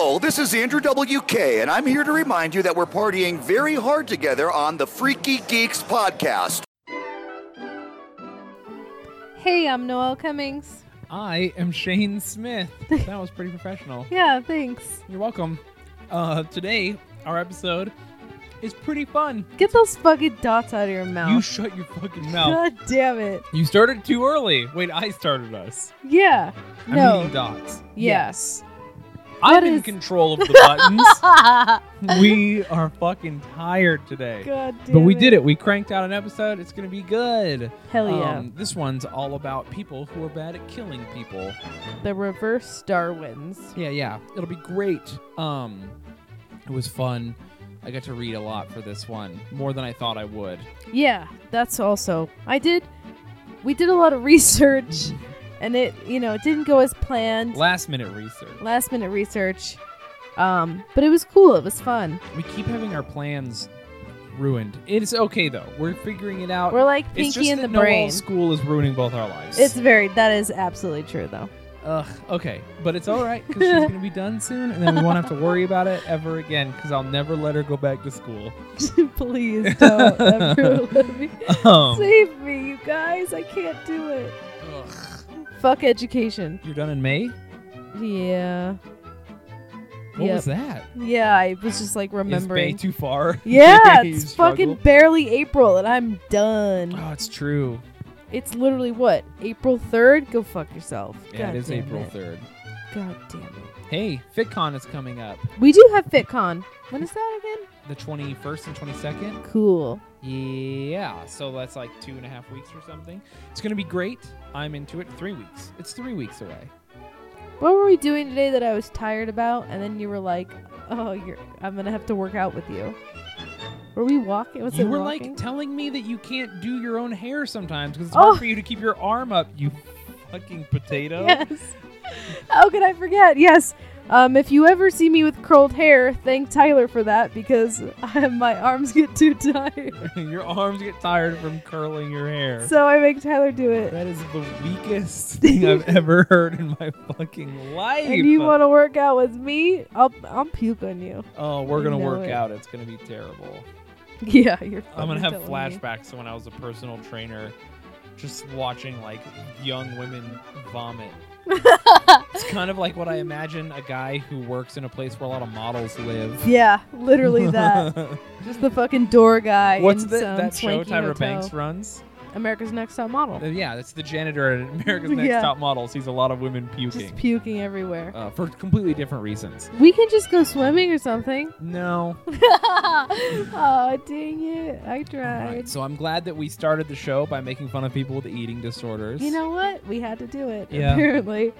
Hello, this is Andrew WK, and I'm here to remind you that we're partying very hard together on the Freaky Geeks podcast. Hey, I'm Noel Cummings. I am Shane Smith. That was pretty professional. Yeah, thanks. You're welcome. Uh, today, our episode is pretty fun. Get those fucking dots out of your mouth. You shut your fucking mouth. God damn it. You started too early. Wait, I started us. Yeah. I'm no. eating dots. Yeah. Yes. I'm in control of the buttons. we are fucking tired today. God damn But we did it. We cranked out an episode. It's going to be good. Hell yeah. Um, this one's all about people who are bad at killing people. the reverse Darwins. Yeah, yeah. It'll be great. Um it was fun. I got to read a lot for this one, more than I thought I would. Yeah, that's also. I did. We did a lot of research, and it, you know, it didn't go as planned. Last minute research. Last minute research. Um, but it was cool. It was fun. We keep having our plans ruined. It's okay though. We're figuring it out. We're like pinky in the brain. school is ruining both our lives. It's very. That is absolutely true, though. Ugh, okay, but it's all right because she's gonna be done soon, and then we won't have to worry about it ever again because I'll never let her go back to school. Please don't ever let me Um, save me, you guys. I can't do it. Fuck education. You're done in May. Yeah. What Yep. was that? Yeah, I was just like remembering. Is May remembering. too far? Yeah, You it's struggle? fucking barely April and I'm done. Oh, it's true. It's literally what? April 3rd? Go fuck yourself. Yeah, God it is damn April it. 3rd. God damn it. Hey, FitCon is coming up. We do have FitCon. When is that again? The 21st and 22nd? Cool. Yeah, so that's like two and a half weeks or something. It's going to be great. I'm into it. Three weeks. It's three weeks away. What were we doing today that I was tired about? And then you were like, "Oh, you're. I'm gonna have to work out with you." Were we walking? Was you were walking? like telling me that you can't do your own hair sometimes because it's Oh. hard for you to keep your arm up, you fucking potato. Yes. How could I forget? Yes. Um, if you ever see me with curled hair, thank Tyler for that because I, my arms get too tired. your arms get tired from curling your hair. So I make Tyler do it. that is the weakest thing I've ever heard in my fucking life. And you want to work out with me? I'll I'll puke on you. oh, we're You gonna know work it. out. It's gonna be terrible. Yeah, you're. I'm gonna have telling me. flashbacks to when I was a personal trainer, just watching like young women vomit. It's kind of like what I imagine a guy who works in a place where a lot of models live. Yeah, literally that. Just the fucking door guy. What's the, that show Tyra hotel. Banks runs? America's Next Top Model. Uh, yeah, that's the janitor at America's Next Yeah. Top Model. Sees a lot of women puking Just puking everywhere. uh, for completely different reasons. we can just go swimming or something. No. oh dang it! I All tried. right, so I'm glad that we started the show by making fun of people with eating disorders. You know what? We had to do it. Yeah. Apparently.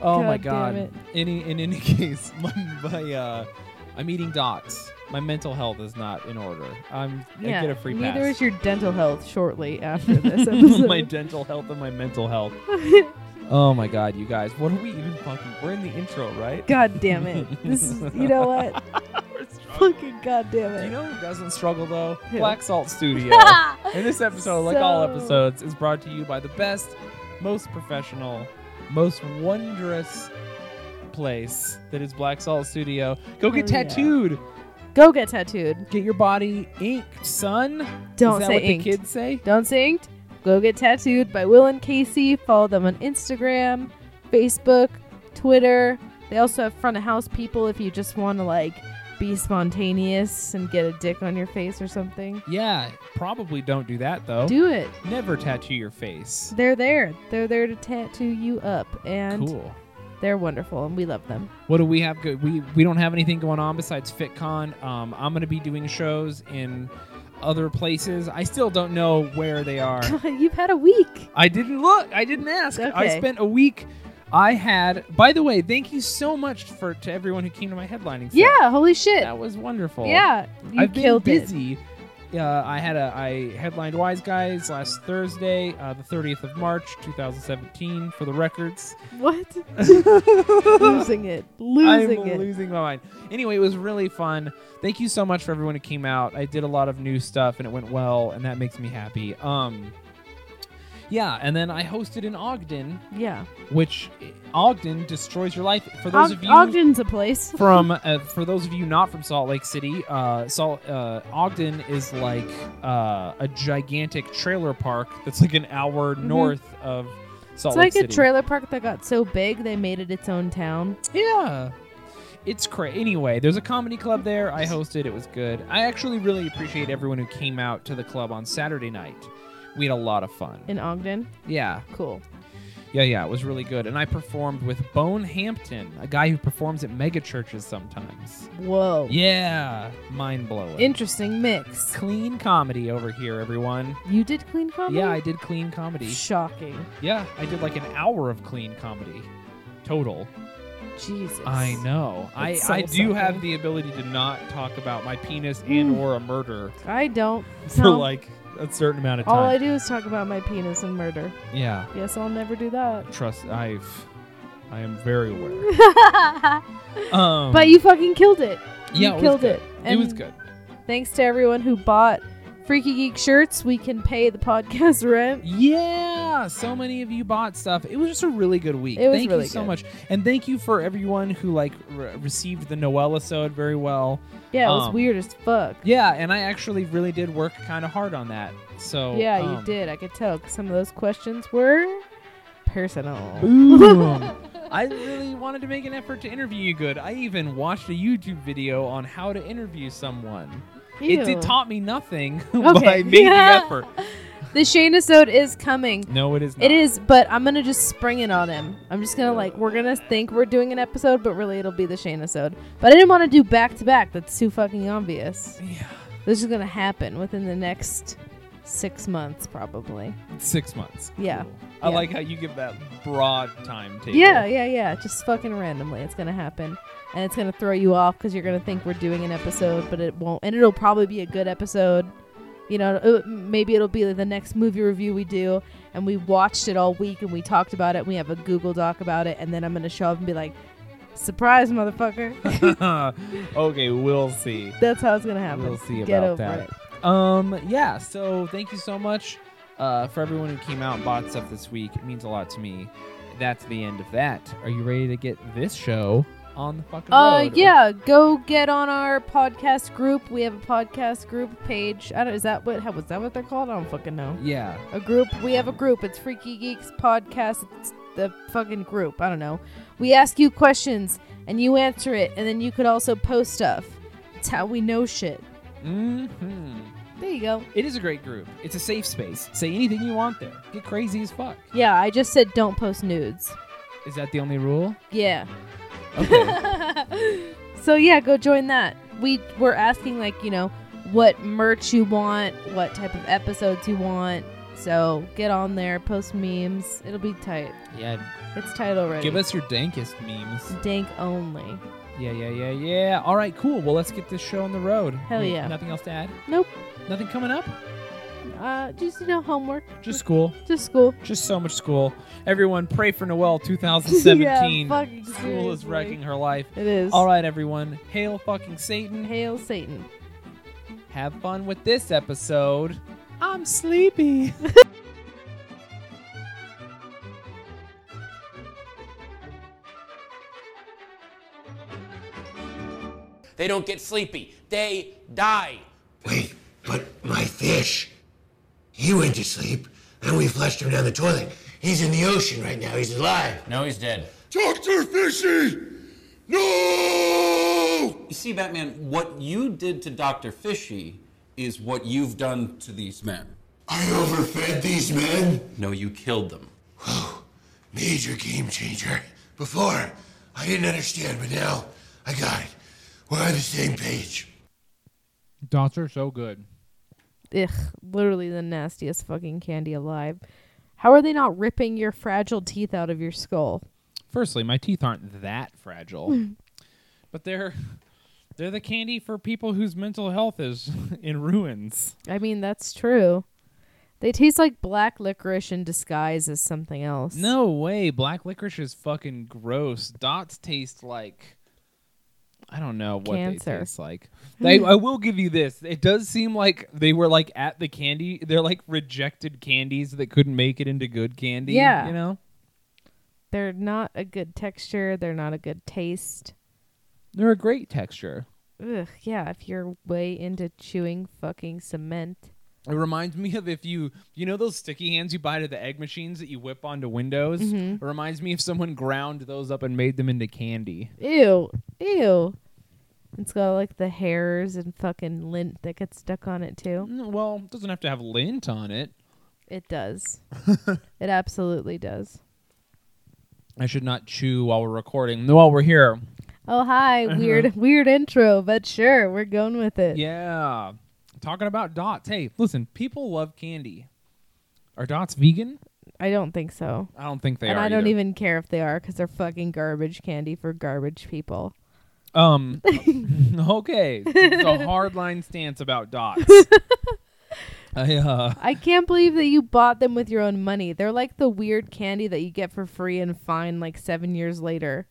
Oh my God god. damn it. Any in any case, my, my uh I'm eating dots. My mental health is not in order. I'm. I get a free pass. Neither is your dental health. Shortly after this episode. my dental health and my mental health. Oh my god, you guys. What are we even fucking We're in the intro, right? God damn it! This is. You know what? Fucking god damn Do it. you know who doesn't struggle though? Who? Black Salt Studio. and this episode, like all episodes, is brought to you by the best, most professional, most wondrous place that is Black Salt Studio. Go get Hell yeah. tattooed. Go get tattooed. Get your body inked, son. Don't is that say what inked. the kids say? Don't say inked. Go get tattooed by Will and Casey. Follow them on Instagram, Facebook, Twitter. They also have front of house people if you just want to like be spontaneous and get a dick on your face or something. Yeah, probably don't do that though. Do it. Never tattoo your face. They're there. They're there to tattoo you up, and Cool. They're wonderful, and we love them. What do we have good? We we don't have anything going on besides FitCon. Um, I'm gonna be doing shows in other places. I still don't know where they are. You've had a week. I didn't look. I didn't ask. I spent a week. I had. By the way, thank you so much for to everyone who came to my headlining. set. Yeah, holy shit. that was wonderful. Yeah, you I've been killed it. Uh, I had a I headlined Wise Guys last Thursday, uh, the 30th of March, 2017, for the records. What? losing it. Losing I'm it. losing my mind. Anyway, it was really fun. Thank you so much for everyone who came out. I did a lot of new stuff and it went well, and that makes me happy. Um, Yeah, and then I hosted in Ogden, Yeah. which Ogden destroys your life. For those Og- of you Ogden's a place. from uh, for those of you not from Salt Lake City, uh, Salt uh, Ogden is like uh, a gigantic trailer park that's like an hour north of Salt It's Lake like City. a trailer park that got so big they made it its own town. Yeah. It's crazy. Anyway, there's a comedy club there. I hosted. It was good. I actually really appreciate everyone who came out to the club on Saturday night. We had a lot of fun. In Ogden. Yeah. Cool. Yeah, yeah. It was really good. And I performed with Bone Hampton, a guy who performs at mega churches sometimes. Whoa. Yeah. Mind blowing. Interesting mix. clean comedy over here, everyone. You did clean comedy? Yeah, I did clean comedy. Shocking. Yeah, I did like an hour of clean comedy total. Jesus. I know. I, I do have the ability to not talk about my penis and mm. or a murder I don't. for No. like a certain amount of time. All I do is talk about my penis and murder. yeah. Yes, I'll never do that. Trust I've I am very aware. Um but you fucking killed it. yeah, you it killed it. It was good. Thanks to everyone who bought Freaky Geek shirts. We can pay the podcast rent. Yeah, so many of you bought stuff. It was just a really good week. It was thank really you so good. much, and thank you for everyone who like re- received the Noel episode very well. Yeah, it was Um, weird as fuck. Yeah, and I actually really did work kind of hard on that. So yeah, you um, did. I could tell 'cause some of those questions were personal. Boom. I really wanted to make an effort to interview you good. I even watched a YouTube video on how to interview someone. It, Ew. it taught me nothing, but Okay. I made the effort. The Shane episode is coming. No, it is not. It is, but I'm gonna just spring it on him. I'm just gonna like we're gonna think we're doing an episode, but really it'll be the Shane episode. But I didn't want to do back to back. That's too fucking obvious. Yeah. This is gonna happen within the next six months, probably. Six months. Yeah. Cool. I Yeah. like how you give that broad timetable. Yeah, yeah, yeah. Just fucking randomly, it's gonna happen, and it's gonna throw you off because you're gonna think we're doing an episode, but it won't, and it'll probably be a good episode. You know, it- maybe it'll be the next movie review we do, and we watched it all week and we talked about it. And we have a Google Doc about it, and then I'm gonna show up and be like, "Surprise, motherfucker!" okay, we'll see. That's how it's gonna happen. We'll see Get about that. it. Um, yeah. So thank you so much uh, for everyone who came out and bought stuff this week. It means a lot to me. That's the end of that. Are you ready to get this show on the fucking Uh, road? yeah, go get on our podcast group. We have a podcast group page. I don't. Is that what? How was that? What they're called? I don't fucking know. Yeah. a group. We have a group. It's Freaky Geeks Podcast. It's the fucking group. I don't know. We ask you questions and you answer it, and then you could also post stuff. It's how we know shit. hmm There you go. It is a great group. It's a safe space. Say anything you want there. Get crazy as fuck. Yeah, I just said don't post nudes. Is that the only rule? Yeah. Okay. so yeah, go join that. We we're asking like you know what merch you want, what type of episodes you want. So get on there, post memes. It'll be tight. yeah. It's tight already. Give us your dankest memes. dank only. Yeah, yeah, yeah, yeah. All right, cool. Well, let's get this show on the road. Hell yeah. Nothing else to add? Nope. Nothing coming up? Uh, just you know homework. Just school. Just school. Just so much school. Everyone, pray for Noel 2017. Yeah, fucking School is wrecking her life. It is. All right, everyone. Hail fucking Satan. Hail Satan. Have fun with this episode. I'm sleepy. They don't get sleepy. They die. Wait, but my fish. He went to sleep, and we flushed him down the toilet. He's in the ocean right now. He's alive. No, he's dead. Dr. Fishy! No! You see, Batman, what you did to Dr. Fishy is what you've done to these men. I overfed these men. No, you killed them. Major game changer. Before, I didn't understand, but now I got it. We're on the same page. Dots are so good. Ugh, literally the nastiest fucking candy alive. How are they not ripping your fragile teeth out of your skull? Firstly, my teeth aren't that fragile, but they're they're the candy for people whose mental health is in ruins. I mean, that's true. They taste like black licorice in disguise as something else. No way, black licorice is fucking gross. Dots taste like I don't know what Cancer. they taste like. They, I will give you this. It does seem like they were like at the candy. They're like rejected candies that couldn't make it into good candy. Yeah. You know? They're not a good texture. They're not a good taste. They're a great texture. Ugh, yeah, if you're way into chewing fucking cement. It reminds me of if you you know those sticky hands you buy to the egg machines that you whip onto windows. Mm-hmm. It reminds me if someone ground those up and made them into candy. Ew. Ew. It's got like the hairs and fucking lint that gets stuck on it too. Mm, Well, it doesn't have to have lint on it. It does. it absolutely does. I should not chew while we're recording. While we're here. Oh hi, weird weird intro, but sure, we're going with it. Yeah. Talking about dots. Hey, listen, people love candy. Are dots vegan? I don't think so. I don't think they are. and are. I don't either. even care if they are because they're fucking garbage candy for garbage people. Um. okay. It's a hard line stance about dots. I uh. I can't believe that you bought them with your own money. They're like the weird candy that you get for free and fine like seven years later.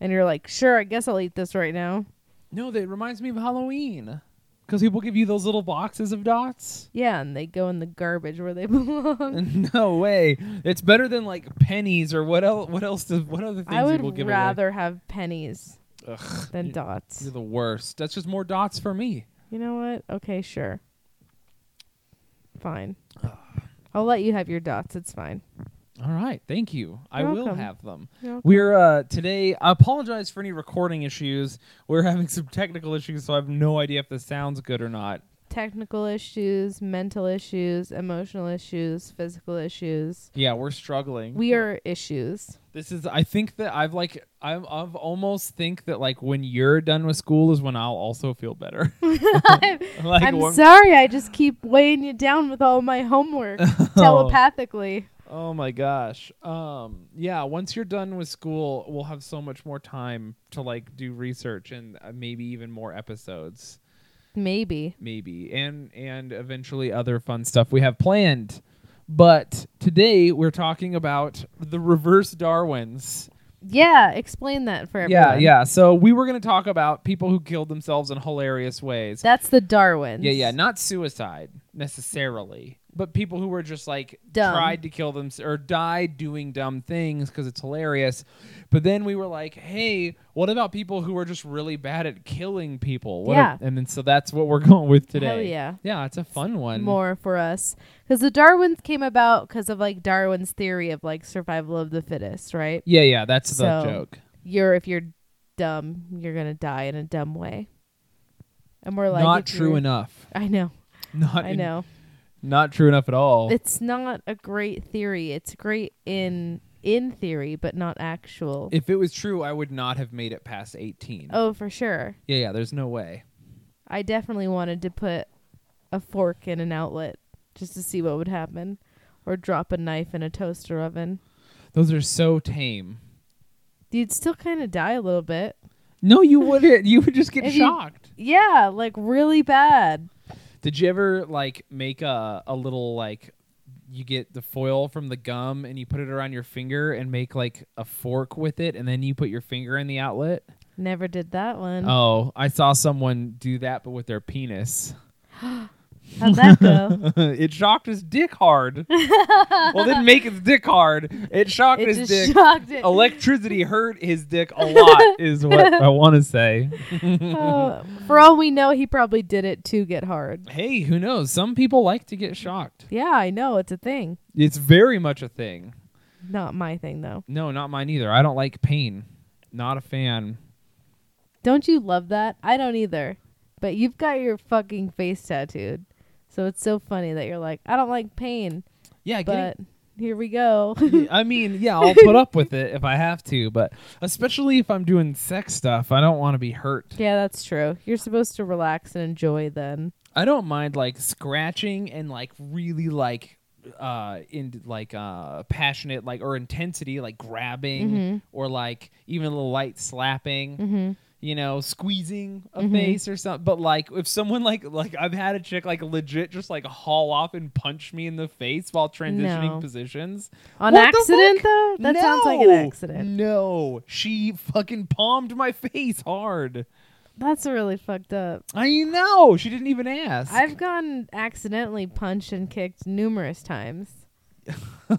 And you're like, sure, I guess I'll eat this right now. No, that reminds me of Halloween. Because people give you those little boxes of dots. Yeah, and they go in the garbage where they belong. no way. It's better than like pennies or what else? What else? Does, what other things I people would give rather have pennies? Ugh, than dots. you're the worst. That's just more dots for me. You know what? Okay, sure. Fine. I'll let you have your dots. It's fine. All right, thank you. I You're will welcome. have them. We're uh today. I apologize for any recording issues. We're having some technical issues, so I have no idea if this sounds good or not. Technical issues, mental issues, emotional issues, physical issues. Yeah, we're struggling. We are issues. This is. I think that I've like. I've, I've almost think that like when you're done with school is when I'll also feel better. like I'm when- sorry, I just keep weighing you down with all my homework telepathically. Oh my gosh. Um yeah, once you're done with school, we'll have so much more time to like do research and uh, maybe even more episodes, Maybe. maybe. And and eventually other fun stuff we have planned. But today we're talking about the reverse Darwins. Yeah, explain that for Yeah, yeah. So we were going to talk about people who killed themselves in hilarious ways. That's the Darwins. Yeah, yeah, not suicide necessarily, but people who were just like Dumb. tried to kill them or died doing dumb things because it's hilarious. But then we were like, hey, what about people who are just really bad at killing people? What Yeah. and then so that's what we're going with today. Hell yeah. yeah, it's a fun one. More for us. Because the Darwins came about because of like Darwin's theory of like survival of the fittest, right? Yeah, yeah, that's the joke. You're, if you're dumb, you're going to die in a dumb way. And we're like, not true enough. I know. Not I know. Not true enough at all. It's not a great theory. It's great in in theory, but not actual. if it was true, I would not have made it past 18. oh, for sure. Yeah, yeah, there's no way. I definitely wanted to put a fork in an outlet just to see what would happen, or drop a knife in a toaster oven. Those are so tame. You'd still kind of die a little bit. No, you wouldn't. You would just get If you- shocked. Yeah, like really bad. Did you ever like make a a little like you get the foil from the gum and you put it around your finger and make like a fork with it and then you put your finger in the outlet? Never did that one. Oh, I saw someone do that but with their penis. How'd that go? it shocked his dick hard. well, it didn't make his dick hard. It shocked it his just dick. shocked it. Electricity hurt his dick a lot, is what I want to say. Oh, for all we know, he probably did it to get hard. Hey, who knows? Some people like to get shocked. Yeah, I know it's a thing. It's very much a thing. Not my thing though. No, not mine either. I don't like pain. Not a fan. Don't you love that? I don't either. But you've got your fucking face tattooed. So it's so funny that you're like, I don't like pain, Yeah, but here we go. I mean, yeah, I'll put up with it if I have to, but especially if I'm doing sex stuff, I don't want to be hurt. yeah, that's true. You're supposed to relax and enjoy then. I don't mind like scratching and like really like uh in like uh passionate like or intensity like grabbing Mm-hmm. or like even a little light slapping. Mhm. You know, squeezing a Mhm. face or something. But like, if someone like like I've had a chick like legit just like haul off and punch me in the face while transitioning No. positions On What accident though? That sounds like an accident. No, she fucking palmed my face hard. That's really fucked up. I know. She didn't even ask. I've gotten accidentally punched and kicked numerous times.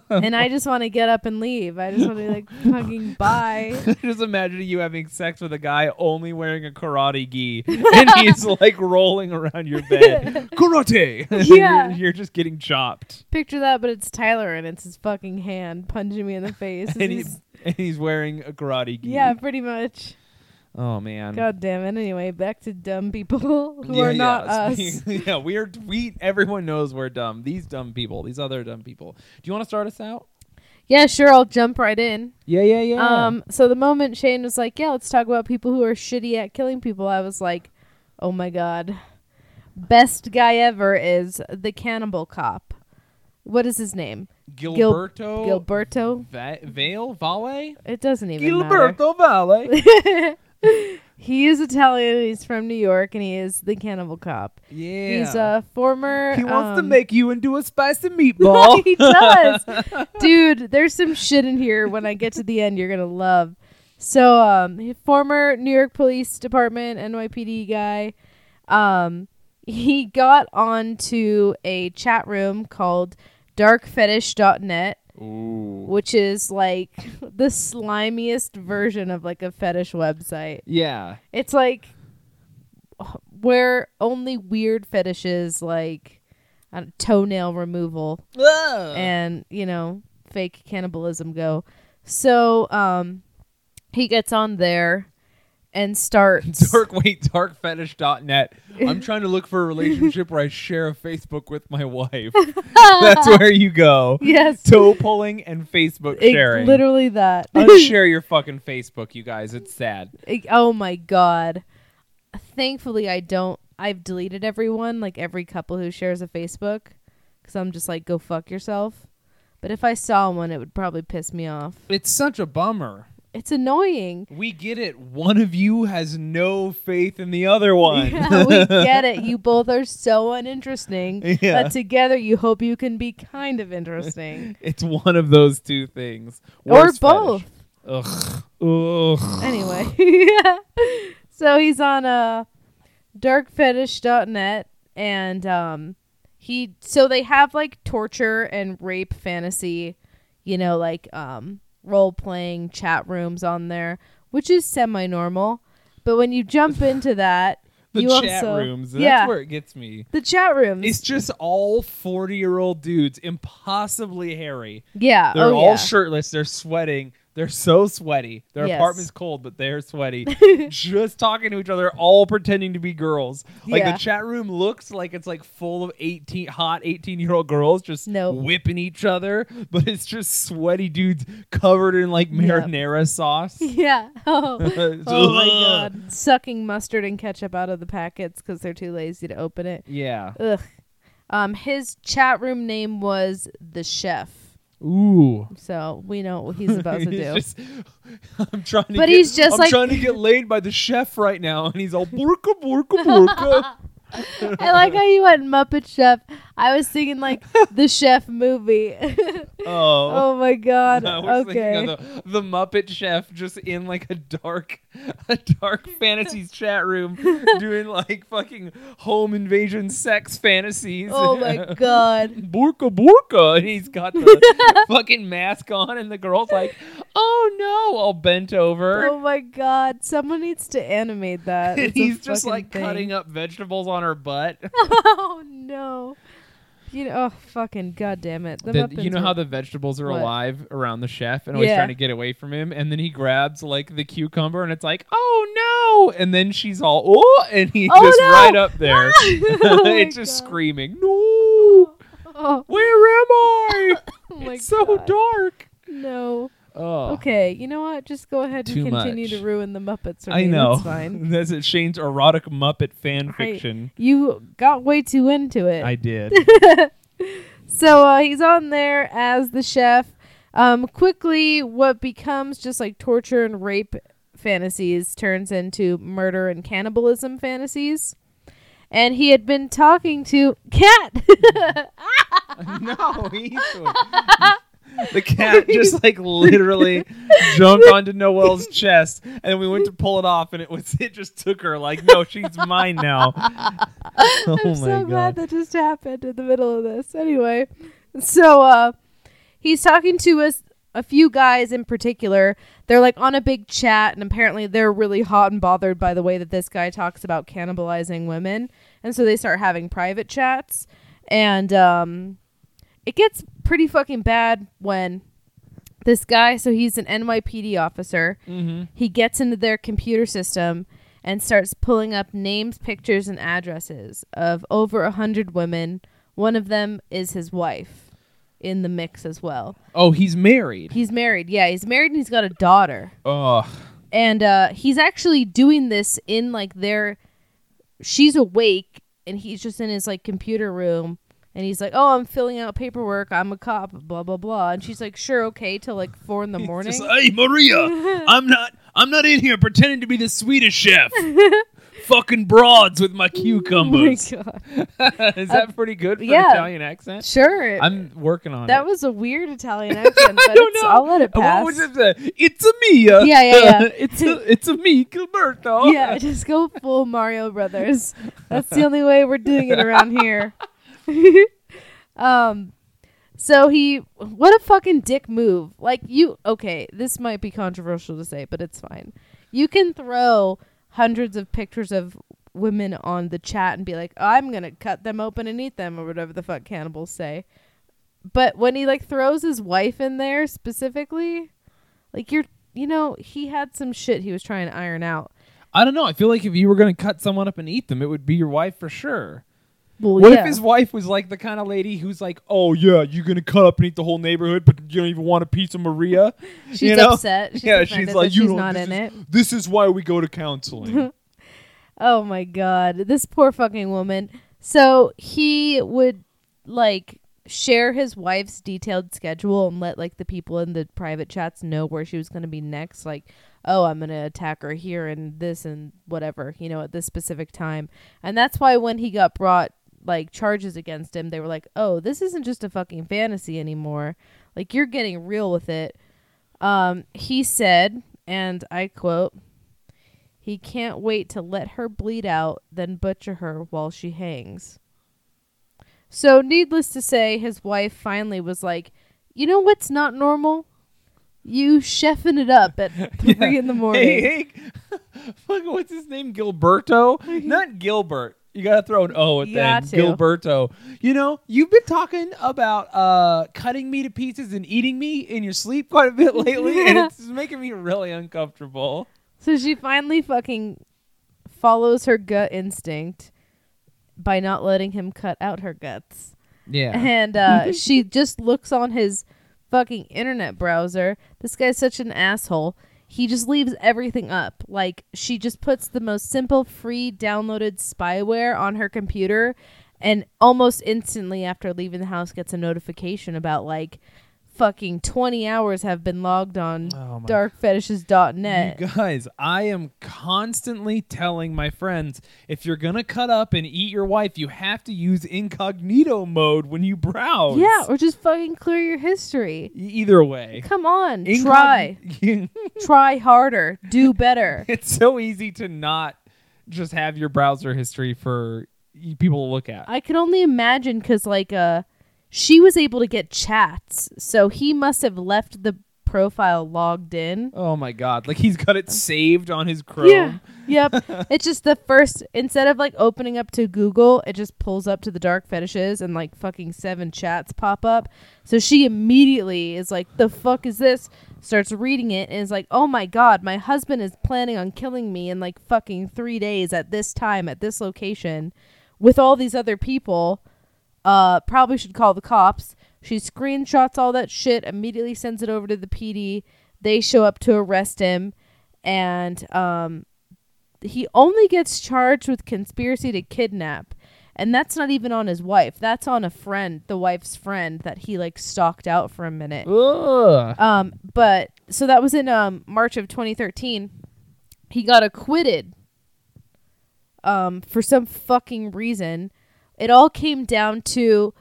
And I just want to get up and leave. I just want to be like fucking bye. just imagine you having sex with a guy only wearing a karate gi, and he's like rolling around your bed. Karate. Yeah. you're, you're just getting chopped, Picture that, but it's Tyler and it's his fucking hand punching me in the face. and He's- and he's wearing a karate gi. yeah, pretty much. Oh man. God damn it. Anyway, back to dumb people who Yeah, are not yeah. us. Yeah, we're we. Everyone knows we're dumb. These dumb people. These other dumb people. Do you want to start us out? Yeah, sure. I'll jump right in. Yeah, yeah, yeah. Um, so the moment Shane was like, "Yeah, let's talk about people who are shitty at killing people," I was like, "Oh my god, best guy ever is the cannibal cop. What is his name? Gil- Gilberto. Gilberto. Va- Valle Valle. It doesn't even Gilberto Valle. he is Italian. He's from New York, and he is the cannibal cop. yeah. He's a former. He wants to um, make you into a spicy meatball. he does. Dude, there's some shit in here when I get to the end you're going to love. So, um, former New York Police Department NYPD guy, um, he got onto a chat room called darkfetish.net, Ooh. which is like the slimiest version of like a fetish website. Yeah. It's like where only weird fetishes like don't- toenail removal and you know fake cannibalism go so um he gets on there and start Dark wait, darkfetish.net. I'm trying to look for a relationship where I share a Facebook with my wife. That's where you go. yes Toe pulling and Facebook it- sharing. literally that Unshare your fucking Facebook, you guys. It's sad. It- oh my god thankfully i don't i've deleted everyone like every couple who shares a facebook because i'm just like go fuck yourself but if i saw one it would probably piss me off It's such a bummer. It's annoying We get it. One of you has no faith in the other one. Yeah, we get it. You both are so uninteresting. Yeah. But together you hope you can be kind of interesting. it's one of those two things. or both. fetish. Ugh. Ugh. Anyway. so he's on a uh darkfetish.net and um he so they have like torture and rape fantasy, you know, like um role playing chat rooms on there, which is semi normal. But when you jump into that, The you chat also rooms. That's yeah, where it gets me. the chat rooms. It's just all 40 year old dudes, impossibly hairy. yeah, They're oh, all yeah. shirtless. They're sweating. They're so sweaty. Their Yes. apartment's cold, but they're sweaty. just talking to each other, all pretending to be girls. Like Yeah. the chat room looks like it's like full of 18 hot 18 year old girls just Nope. whipping each other, but it's just sweaty dudes covered in like marinara sauce. Yeah. Oh, It's- oh my ugh. god. Sucking mustard and ketchup out of the packets because they're too lazy to open it. Yeah. Ugh. Um, his chat room name was the chef, Ooh. so we know what he's about to He's do. just- I'm trying to But get, he's just I'm like- trying to get laid by the chef right now, and he's all burka burka burka. I like how you went Muppet Chef. I was thinking like the Chef movie. oh. oh my god. Was okay. the, the Muppet Chef just in like a dark, a dark fantasies chat room, doing like fucking home invasion sex fantasies. Oh my god. Burka burka, and he's got the fucking mask on, and the girl's like, "Oh no!" all bent over. Oh my god. Someone needs to animate that. He's just like thing. cutting up vegetables on her butt. oh no. You know, oh fucking goddamn it. The The- Muppets you know were- how the vegetables are What? alive around the chef and always Yeah. trying to get away from him, and then he grabs like the cucumber, and it's like, oh no! And then she's all, oh, and he Oh, just no! right up there. Oh my it's just God. screaming, no! Oh, Where am I? oh my it's so God. dark. No. Oh, Okay, you know what? Just go ahead and continue much. to ruin the Muppets. For I me. know. That's fine. That's it. Shane's erotic Muppet fan I- fiction. You got way too into it. I did. so uh, he's on there as the chef. Um, quickly, what becomes just like torture and rape fantasies turns into murder and cannibalism fantasies. And he had been talking to Cat. no, he's the cat just like literally jumped onto Noelle's chest, and we went to pull it off, and it was it just took her like, no, she's mine now. Oh I'm my so god! glad that just happened in the middle of this. Anyway, so uh, he's talking to us a few guys in particular. They're like on a big chat, and apparently they're really hot and bothered by the way that this guy talks about cannibalizing women, and so they start having private chats, and um, it gets pretty fucking bad when this guy. So he's an NYPD officer. Mm-hmm. He gets into their computer system and starts pulling up names, pictures, and addresses of over a hundred women. One of them is his wife in the mix as well. Oh, he's married. He's married. Yeah, he's married and he's got a daughter. Oh, And uh, he's actually doing this in like their. She's awake and he's just in his like computer room. And he's like, "Oh, I'm filling out paperwork. I'm a cop. Blah blah blah." And she's like, "Sure, okay," till like four in the morning. Just, hey Maria, I'm not I'm not in here pretending to be the Swedish chef. Fucking broads with my oh my cucumbers. god! Is that pretty good for yeah. an Italian accent? Sure. I'm working on That it. That was a weird Italian accent, but I don't it's, know. I'll let it Uh, pass. What was it? The, it's a me. uh, Yeah, yeah, yeah. it's a it's a me, Gilberto. yeah, just go full Mario Brothers. That's the only way we're doing it around here. um, so he, what a fucking dick move! Like you, okay, this might be controversial to say, but it's fine. You can throw hundreds of pictures of women on the chat and be like, "I'm gonna cut them open and eat them," or whatever the fuck cannibals say. But when he like throws his wife in there specifically, like you're, you know, he had some shit he was trying to iron out. I don't know. I feel like if you were gonna cut someone up and eat them, it would be your wife for sure. Well, What yeah. if his wife was like the kind of lady who's like, "Oh yeah, you're gonna cut up and eat the whole neighborhood, but you don't even want a piece of Maria." She's you know? upset. She's yeah, she's like, "You she's not in is, it." This is why we go to counseling." Oh my god, this poor fucking woman. So he would like share his wife's detailed schedule and let like the people in the private chats know where she was going to be next like oh i'm going to attack her here and this and whatever you know at this specific time and that's why when he got brought like charges against him they were like oh this isn't just a fucking fantasy anymore like you're getting real with it um he said and i quote he can't wait to let her bleed out, then butcher her while she hangs. So, needless to say, his wife finally was like, You know what's not normal? You chefing it up at three in the morning. Hey, hey, what's his name? Gilberto? Not Gilbert. You gotta throw an O at You the end. to. Gilberto. You know, you've been talking about uh, cutting me to pieces and eating me in your sleep quite a bit lately, and it's making me really uncomfortable. So, she finally fucking follows her gut instinct by not letting him cut out her guts. Yeah. and uh, she just looks on his fucking internet browser. This guy's such an asshole. He just leaves everything up. Like she just puts the most simple free downloaded spyware on her computer and almost instantly after leaving the house gets a notification about like fucking 20 hours have been logged on Oh darkfetishes.net. You guys, I am constantly telling my friends if you're gonna cut up and eat your wife, you have to use incognito mode when you browse. Yeah, or just fucking clear your history. Either way. Come on, Incog- try. Try harder. Do better. it's so easy to not just have your browser history for people to look at. I can only imagine because like uh, she was able to get chats, so he must have left the profile logged in. oh my god! Like he's got it saved on his Chrome. Yeah. Yep. it's just the first instead of like opening up to Google, it just pulls up to the dark fetishes and like fucking seven chats pop up. So she immediately is like, "The fuck is this?" Starts reading it and is like, "Oh my god, my husband is planning on killing me in like fucking 3 days at this time at this location with all these other people." Uh probably should call the cops. She screenshots all that shit, immediately sends it over to the PD. They show up to arrest him and um he only gets charged with conspiracy to kidnap and that's not even on his wife that's on a friend the wife's friend that he like stalked out for a minute Ugh. um but so that was in um march of 2013 he got acquitted um, for some fucking reason. It all came down to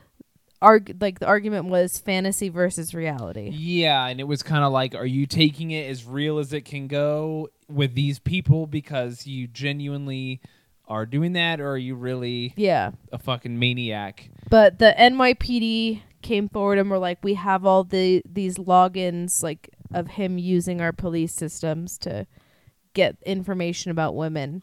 arg- like the argument was fantasy versus reality. Yeah, and it was kind of like, are you taking it as real as it can go with these people because you genuinely are doing that, or are you really Yeah. a fucking maniac? But the NYPD came forward and were like, we have all the these logins like of him using our police systems to get information about women.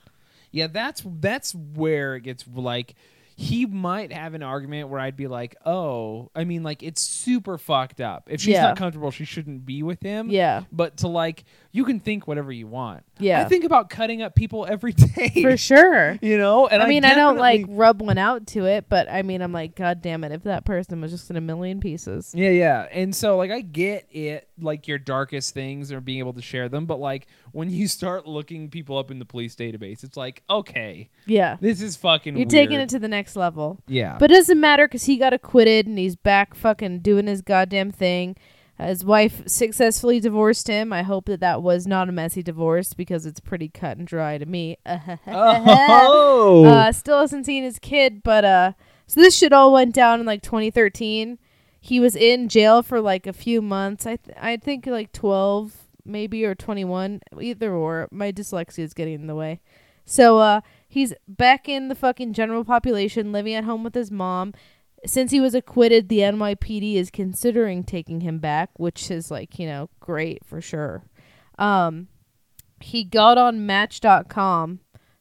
Yeah, that's that's where it gets like he might have an argument where I'd be like, "Oh, I mean like it's super fucked up. If she's Yeah. not comfortable, she shouldn't be with him." Yeah. But to like you can think whatever you want. Yeah. I think about cutting up people every day. For sure. You know, and I mean, I, don't like rub one out to it, but I mean, I'm like, God damn it, if that person was just in a million pieces. Yeah, yeah. And so like I get it like your darkest things or being able to share them, but like when you start looking people up in the police database, it's like, okay, Yeah. this is fucking You're weird. taking it to the next level. Yeah. But it doesn't matter because he got acquitted and he's back fucking doing his goddamn thing. His wife successfully divorced him. I hope that that was not a messy divorce because it's pretty cut and dry to me. Oh. Uh, still hasn't seen his kid, but uh, so this shit all went down in like 2013. He was in jail for like a few months. I th- I think like 12 maybe or 21, either or. My dyslexia is getting in the way. So uh, he's back in the fucking general population, living at home with his mom. Since he was acquitted, the NYPD is considering taking him back, which is like you know great for sure. Um, he got on Match.com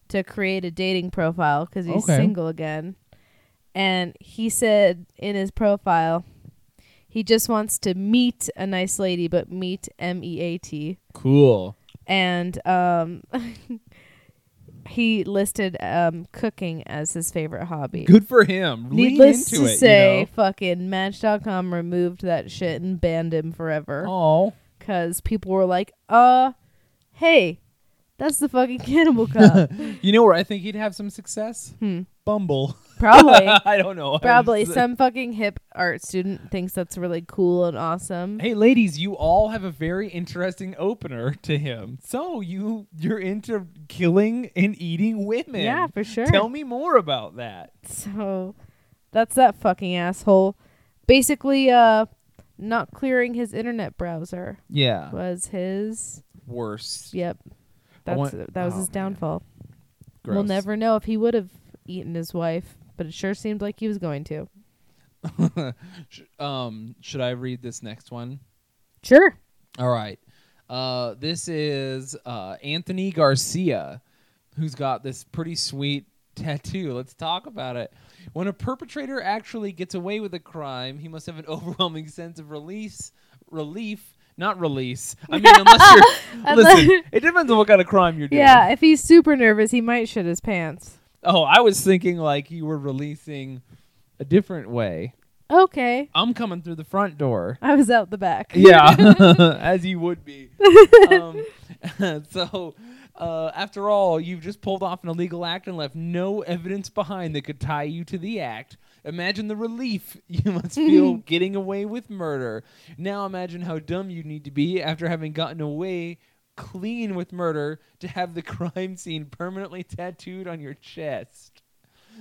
to create a dating profile because he's Okay. single again. And he said in his profile, he just wants to meet a nice lady, but meet M E A T. cool. And um, he listed um, cooking as his favorite hobby. Good for him. Needless Lean into to it, say, you fucking Match.com removed that shit and banned him forever. know? Because people were like, uh, hey, that's the fucking Cannibal. Oh, you know where I think he'd have some success? Hmm. Bumble. Probably. I don't know. Probably some fucking hip art student thinks that's really cool and awesome. Hey ladies, you all have a very interesting opener to him. So you you're into killing and eating women. Yeah, for sure. Tell me more about that. So that's that fucking asshole. Basically, uh, not clearing his internet browser Yeah. was his. worst. Yep. That's want- that was oh, his downfall. We'll never know if he would have eaten his wife, but it sure seemed like he was going to. Um, should I read this next one? Sure. All right. Uh, this is uh, Anthony Garcia, who's got this pretty sweet tattoo. Let's talk about it. When a perpetrator actually gets away with a crime, he must have an overwhelming sense of release, relief, not release. I mean, unless you're listen, it depends on what kind of crime you're doing. Yeah, if he's super nervous, he might shit his pants. Oh, I was thinking like you were releasing a different way. Okay. I'm coming through the front door. I was out the back. Yeah, as you would be. um, so, uh, after all, you've just pulled off an illegal act and left no evidence behind that could tie you to the act. Imagine the relief you must feel getting away with murder. Now imagine how dumb you need to be after having gotten away clean with murder to have the crime scene permanently tattooed on your chest.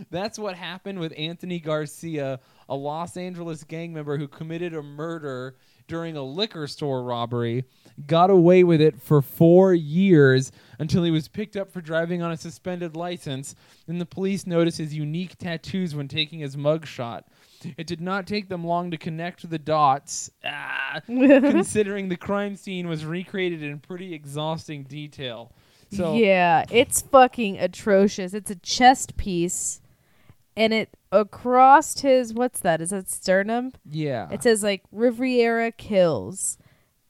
That's what happened with Anthony Garcia, a Los Angeles gang member who committed a murder during a liquor store robbery, got away with it for four years until he was picked up for driving on a suspended license. And the police noticed his unique tattoos when taking his mugshot. It did not take them long to connect the dots, ah, considering the crime scene was recreated in pretty exhausting detail. So yeah, it's fucking atrocious. It's a chest piece, and it across his what's that? Is that sternum? yeah, It says like Riviera kills,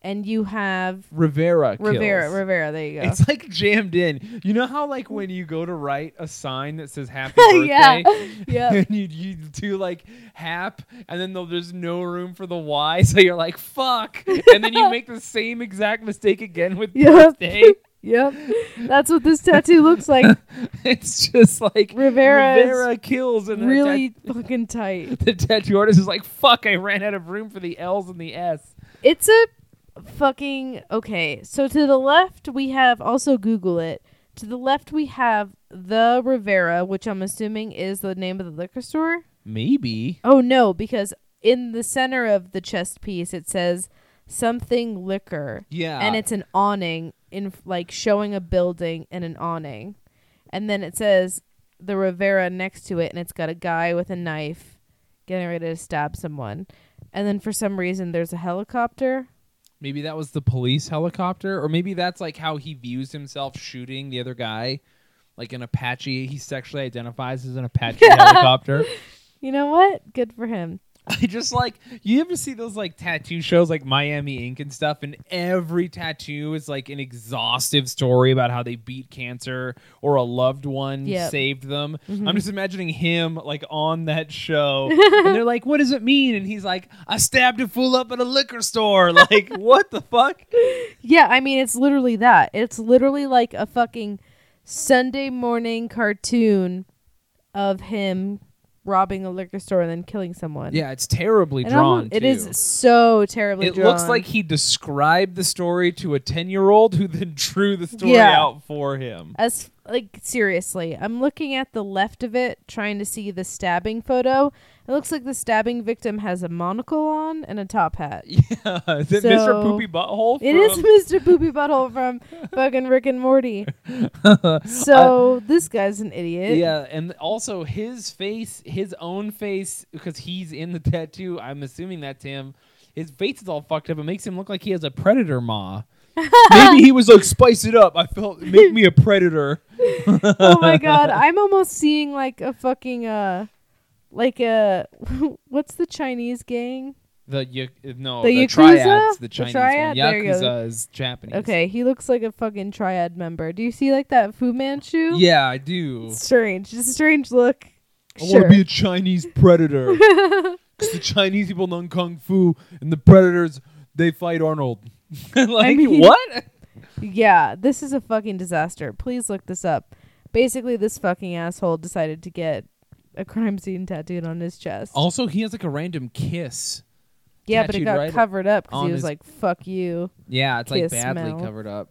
and you have Rivera. Rivera. kills. Rivera. There you go. It's like jammed in. You know how like when you go to write a sign that says happy birthday yeah. Yeah. and you, you do like hap and then there's no room for the Y, so you're like fuck. And then you make the same exact mistake again with Yep. birthday. Yep. That's what this tattoo looks like. It's just like Rivera Rivera kills and really tat- fucking tight. the tattoo artist is like fuck, I ran out of room for the L's and the S. It's a fucking okay. So to the left we have also Google it. To the left we have the Rivera, which I'm assuming is the name of the liquor store. Maybe. Oh no, because in the center of the chest piece it says something liquor. Yeah. And it's an awning in like showing a building and an awning. And then it says the Rivera next to it and it's got a guy with a knife getting ready to stab someone. And then for some reason there's a helicopter. Maybe that was the police helicopter, or maybe that's like how he views himself shooting the other guy, like an Apache. He sexually identifies as an Apache helicopter. You know what? Good for him. I just like you ever see those like tattoo shows like Miami Ink and stuff, and every tattoo is like an exhaustive story about how they beat cancer or a loved one Yep. saved them. Mm-hmm. I'm just imagining him like on that show, and they're like, "What does it mean?" And he's like, "I stabbed a fool up at a liquor store." Like, what the fuck? Yeah, I mean it's literally that. It's literally like a fucking Sunday morning cartoon of him robbing a liquor store and then killing someone. Yeah, it's terribly And drawn. Too. is so terribly It drawn. looks like he described the story to a ten-year-old who then drew the story Yeah. out for him. as like seriously. I'm looking at the left of it trying to see the stabbing photo. It looks like the stabbing victim has a monocle on and a top hat. Yeah, is it Mr. So- Poopy Butthole? It is Mr. Poopy Butthole from fucking Rick and Morty. So this guy's an idiot. Yeah, and also his face, his own face, because he's in the tattoo. I'm assuming that's him. His face is all fucked up. It makes him look like he has a predator maw. Maybe he was like, spice it up. I felt make me a predator. oh my god, I'm almost seeing like a fucking uh like uh, a what's the Chinese gang? The y- no, The the, Yakuza? triads, the The Chinese triad? one. Yakuza is Japanese. Okay, he looks like a fucking triad member. Do you see like that Fu Manchu? Yeah, I do. Strange. Just a strange look. I sure. want to be a Chinese predator. Because the Chinese people know kung fu, and the predators they fight Arnold. like mean- what? yeah, this is a fucking disaster. Please look this up. Basically, this fucking asshole decided to get a crime scene tattooed on his chest. Also, he has like a random kiss. yeah, but it got right covered up because he was his- like, "Fuck you." Yeah, it's like Kiss badly smell. covered up.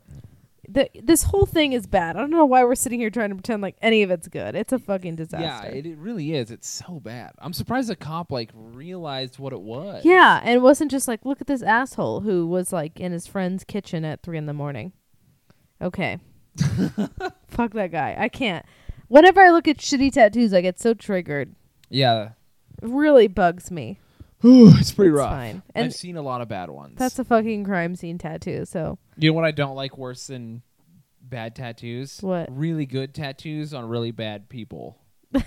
The, this whole thing is bad. I don't know why we're sitting here trying to pretend like any of it's good. It's a fucking disaster. Yeah, it, it really is. It's so bad. I'm surprised the cop like realized what it was. Yeah, and it wasn't just like, look at this asshole who was like in his friend's kitchen at three in the morning. Okay. Fuck that guy. I can't. Whenever I look at shitty tattoos, I get so triggered. Yeah. It really bugs me. it's pretty It's rough. fine. And I've seen a lot of bad ones. That's a fucking crime scene tattoo. So you know what I don't like worse than bad tattoos? What? Really good tattoos on really bad people.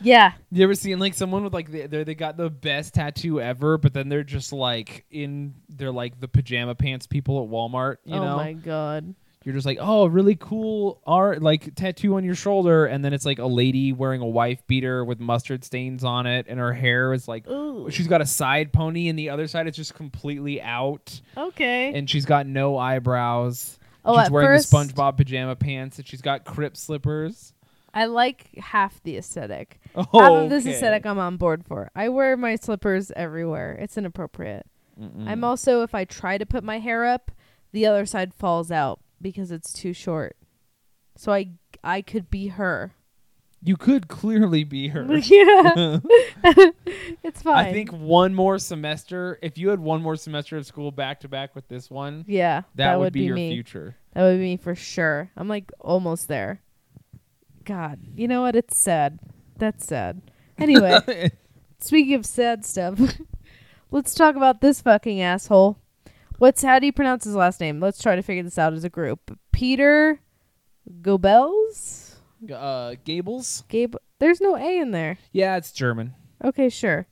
yeah, You ever seen like someone with like they they they got the best tattoo ever, but then they're just like in they're like the pajama pants people at Walmart. You oh know, my god. You're just like, oh, really cool art, like tattoo on your shoulder, and then it's like a lady wearing a wife beater with mustard stains on it, and her hair is like, Ooh. she's got a side pony, and the other side is just completely out, Okay. and she's got no eyebrows. Oh, she's at wearing first- the SpongeBob pajama pants, and she's got crip slippers. I like half the aesthetic. Oh, Half of this okay. aesthetic I'm on board for. I wear my slippers everywhere. It's inappropriate. I'm also if I try to put my hair up, the other side falls out because it's too short. So I I could be her. You could clearly be her. yeah. it's fine. I think one more semester, if you had one more semester of school back to back with this one, yeah, that, would, be, your me. future. That would be me for sure. I'm like almost there. God, you know what? It's sad. That's sad. Anyway, speaking of sad stuff, let's talk about this fucking asshole. What's how do you pronounce his last name? Let's try to figure this out as a group. Peter Gobels? uh, Gables? Gabe There's no A in there. Yeah, it's German. Okay, sure.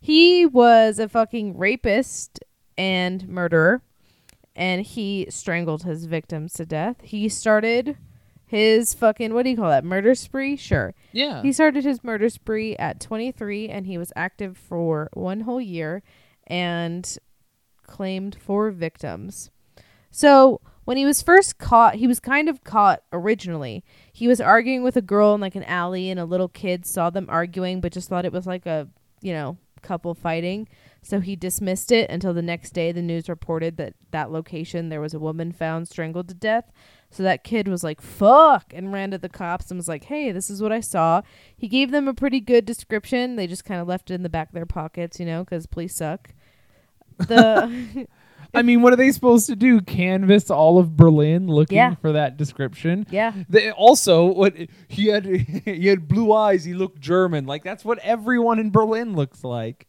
He was a fucking rapist and murderer, and he strangled his victims to death. He started his fucking what do you call that? Murder spree? Sure. Yeah. He started his murder spree at 23, and he was active for one whole year, and claimed four victims. So when he was first caught, he was kind of caught originally. He was arguing with a girl in like an alley, and a little kid saw them arguing, but just thought it was like a you know couple fighting. So he dismissed it until the next day the news reported that that location there was a woman found strangled to death. So that kid was like, fuck, and ran to the cops and was like, hey, this is what I saw. He gave them a pretty good description. They just kind of left it in the back of their pockets, you know, because police suck. The. I mean, what are they supposed to do? Canvas all of Berlin looking Yeah. for that description? yeah. They also, what he had, he had blue eyes. He looked German. Like that's what everyone in Berlin looks like.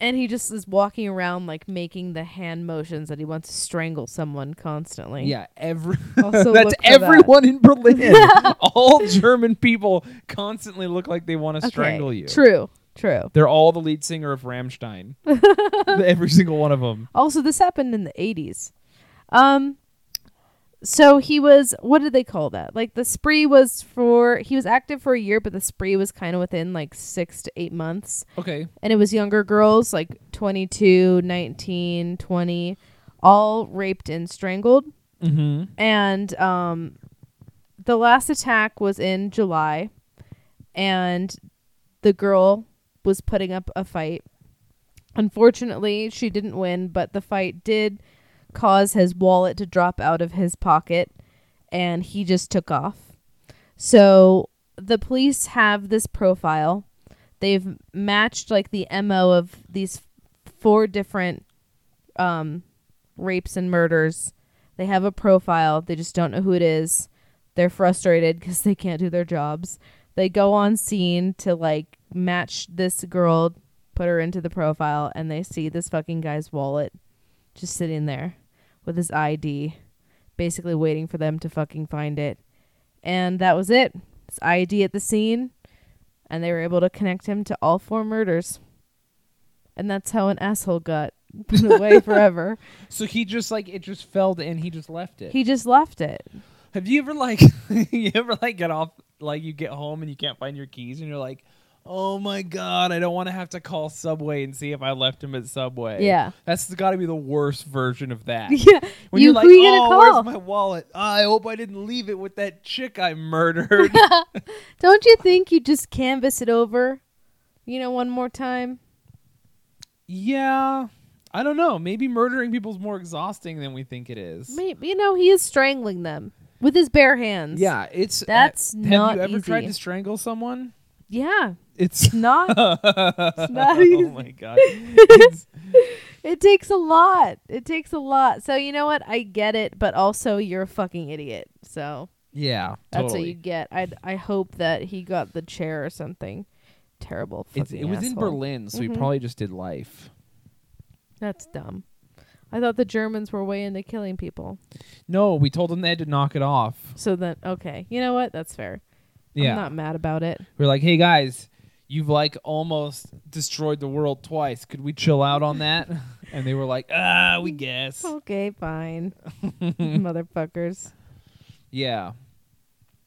And he just is walking around like making the hand motions that he wants to strangle someone constantly. Yeah, every Also that's look for that. everyone in Berlin. all German people constantly look like they want to Okay, strangle you. True. True. They're all the lead singer of Rammstein. Every single one of them. Also, this happened in the 80s. Um so he was what did they call that? Like the spree was for he was active for a year, but the spree was kind of within like 6 to 8 months. Okay. And it was younger girls like 22, 19, 20 all raped and strangled. Mm-hmm. And um, the last attack was in July, and the girl was putting up a fight. Unfortunately, she didn't win, but the fight did cause his wallet to drop out of his pocket, and he just took off. So the police have this profile. They've matched like the MO of these four different um, rapes and murders. They have a profile. They just don't know who it is. They're frustrated because they can't do their jobs. They go on scene to like match this girl, put her into the profile, and they see this fucking guy's wallet just sitting there with his ID, basically waiting for them to fucking find it. And that was it. His ID at the scene, and they were able to connect him to all four murders. And that's how an asshole got put away forever. So he just like it just fell and he just left it. He just left it. Have you ever like you ever like get off like you get home and you can't find your keys and you're like, oh my god, I don't want to have to call Subway and see if I left him at Subway. Yeah. that's got to be the worst version of that. Yeah. When you are like, who you gonna oh, call? where's my wallet? Ah, I hope I didn't leave it with that chick I murdered. Don't you think you just canvas it over? You know, one more time. yeah, I don't know. Maybe murdering people's more exhausting than we think it is. Maybe you know he is strangling them with his bare hands. Yeah, it's uh, That's have not you ever tried to strangle someone? Yeah. It's not. it's not easy. Oh my god. It takes a lot. It takes a lot. So you know what? I get it, but also you're a fucking idiot. So yeah, that's totally. what you get. I I hope that he got the chair or something. Terrible. It was in. Berlin, so Mhm. he probably just did life. That's dumb. I thought the Germans were way into killing people. No, we told them they had to knock it off. So then, okay, you know what? That's fair. Yeah, I'm not mad about it. we're like, hey guys, you've like almost destroyed the world twice. Could we chill out on that? and they were like, ah, we guess. Okay, fine. Motherfuckers. Yeah.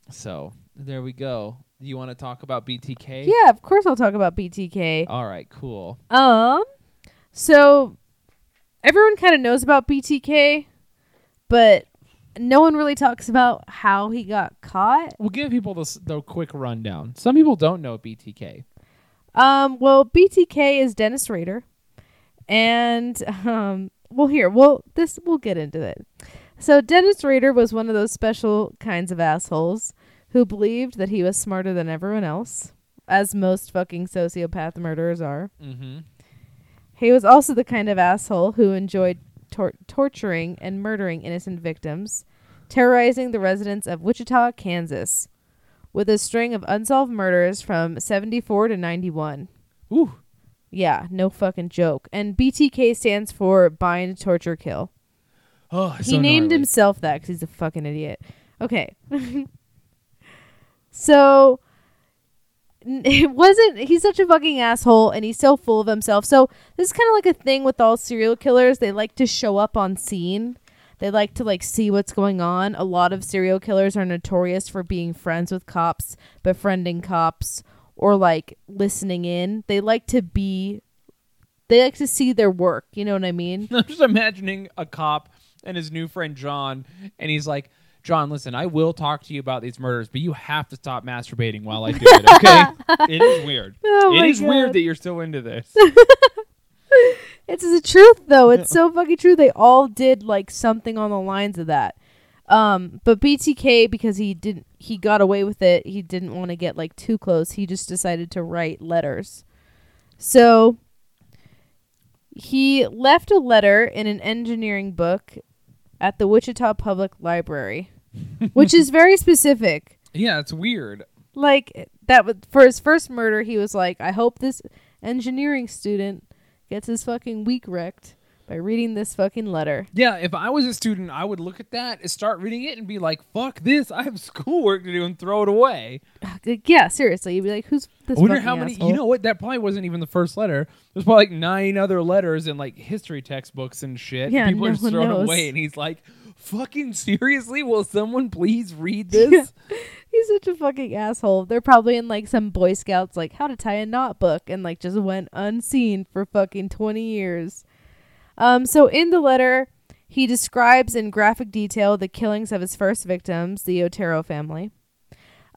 So there we go. You want to talk about BTK? Yeah, of course I'll talk about BTK. All right. Cool. Um, so everyone kind of knows about BTK, but no one really talks about how he got caught. We'll give people the, s- the quick rundown. Some people don't know BTK. Um, well, BTK is Dennis Rader, and um, well, here, well, this we'll get into it. So Dennis Rader was one of those special kinds of assholes who believed that he was smarter than everyone else, as most fucking sociopath murderers are. Mm-hmm. He was also the kind of asshole who enjoyed tor- torturing and murdering innocent victims, terrorizing the residents of Wichita, Kansas, with a string of unsolved murders from 74 to 91. Ooh. Yeah, no fucking joke. And BTK stands for bind, torture, kill. Oh, He so named gnarly. himself that because he's a fucking idiot. Okay. so it wasn't. He's such a fucking asshole, and he's so full of himself. So this is kind of like a thing with all serial killers. They like to show up on scene. They like to like see what's going on. A lot of serial killers are notorious for being friends with cops, befriending cops, or like listening in. They like to be. They like to see their work. You know what I mean? I'm just imagining a cop and his new friend John, and he's like, John, listen, I will talk to you about these murders, but you have to stop masturbating while I do it, okay? it is weird. Oh it is God. weird that you're still into this. It's the truth though. It's so fucking true. They all did like something on the lines of that. Um, but BTK because he didn't he got away with it. He didn't want to get like too close. He just decided to write letters. So he left a letter in an engineering book at the Wichita Public Library, which is very specific. Yeah, it's weird. Like that was for his first murder, he was like, "I hope this engineering student gets his fucking week wrecked by reading this fucking letter." Yeah, if I was a student, I would look at that and start reading it and be like, "Fuck this! I have schoolwork to do," and throw it away. Yeah, seriously, you'd be like, "Who's this?" I wonder how many. asshole? You know what? That probably wasn't even the first letter. There's probably like nine other letters in like history textbooks and shit. Yeah, people no are just throwing knows. away, and he's like, "Fucking seriously? Will someone please read this?" He's such a fucking asshole. They're probably in like some Boy Scouts like how to tie a knot book and like just went unseen for fucking 20 years. Um so in the letter he describes in graphic detail the killings of his first victims, the Otero family.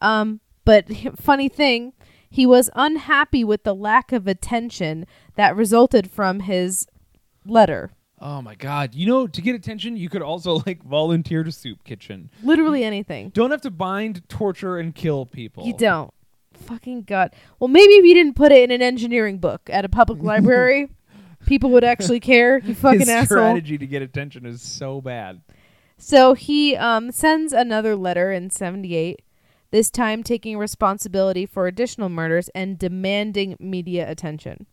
Um but funny thing, he was unhappy with the lack of attention that resulted from his letter. Oh my god! You know, to get attention, you could also like volunteer to soup kitchen. Literally anything. Don't have to bind, torture, and kill people. You don't. Fucking God. Well, maybe if you didn't put it in an engineering book at a public library, people would actually care. You fucking His asshole. strategy to get attention is so bad. So he um, sends another letter in 78, this time taking responsibility for additional murders and demanding media attention.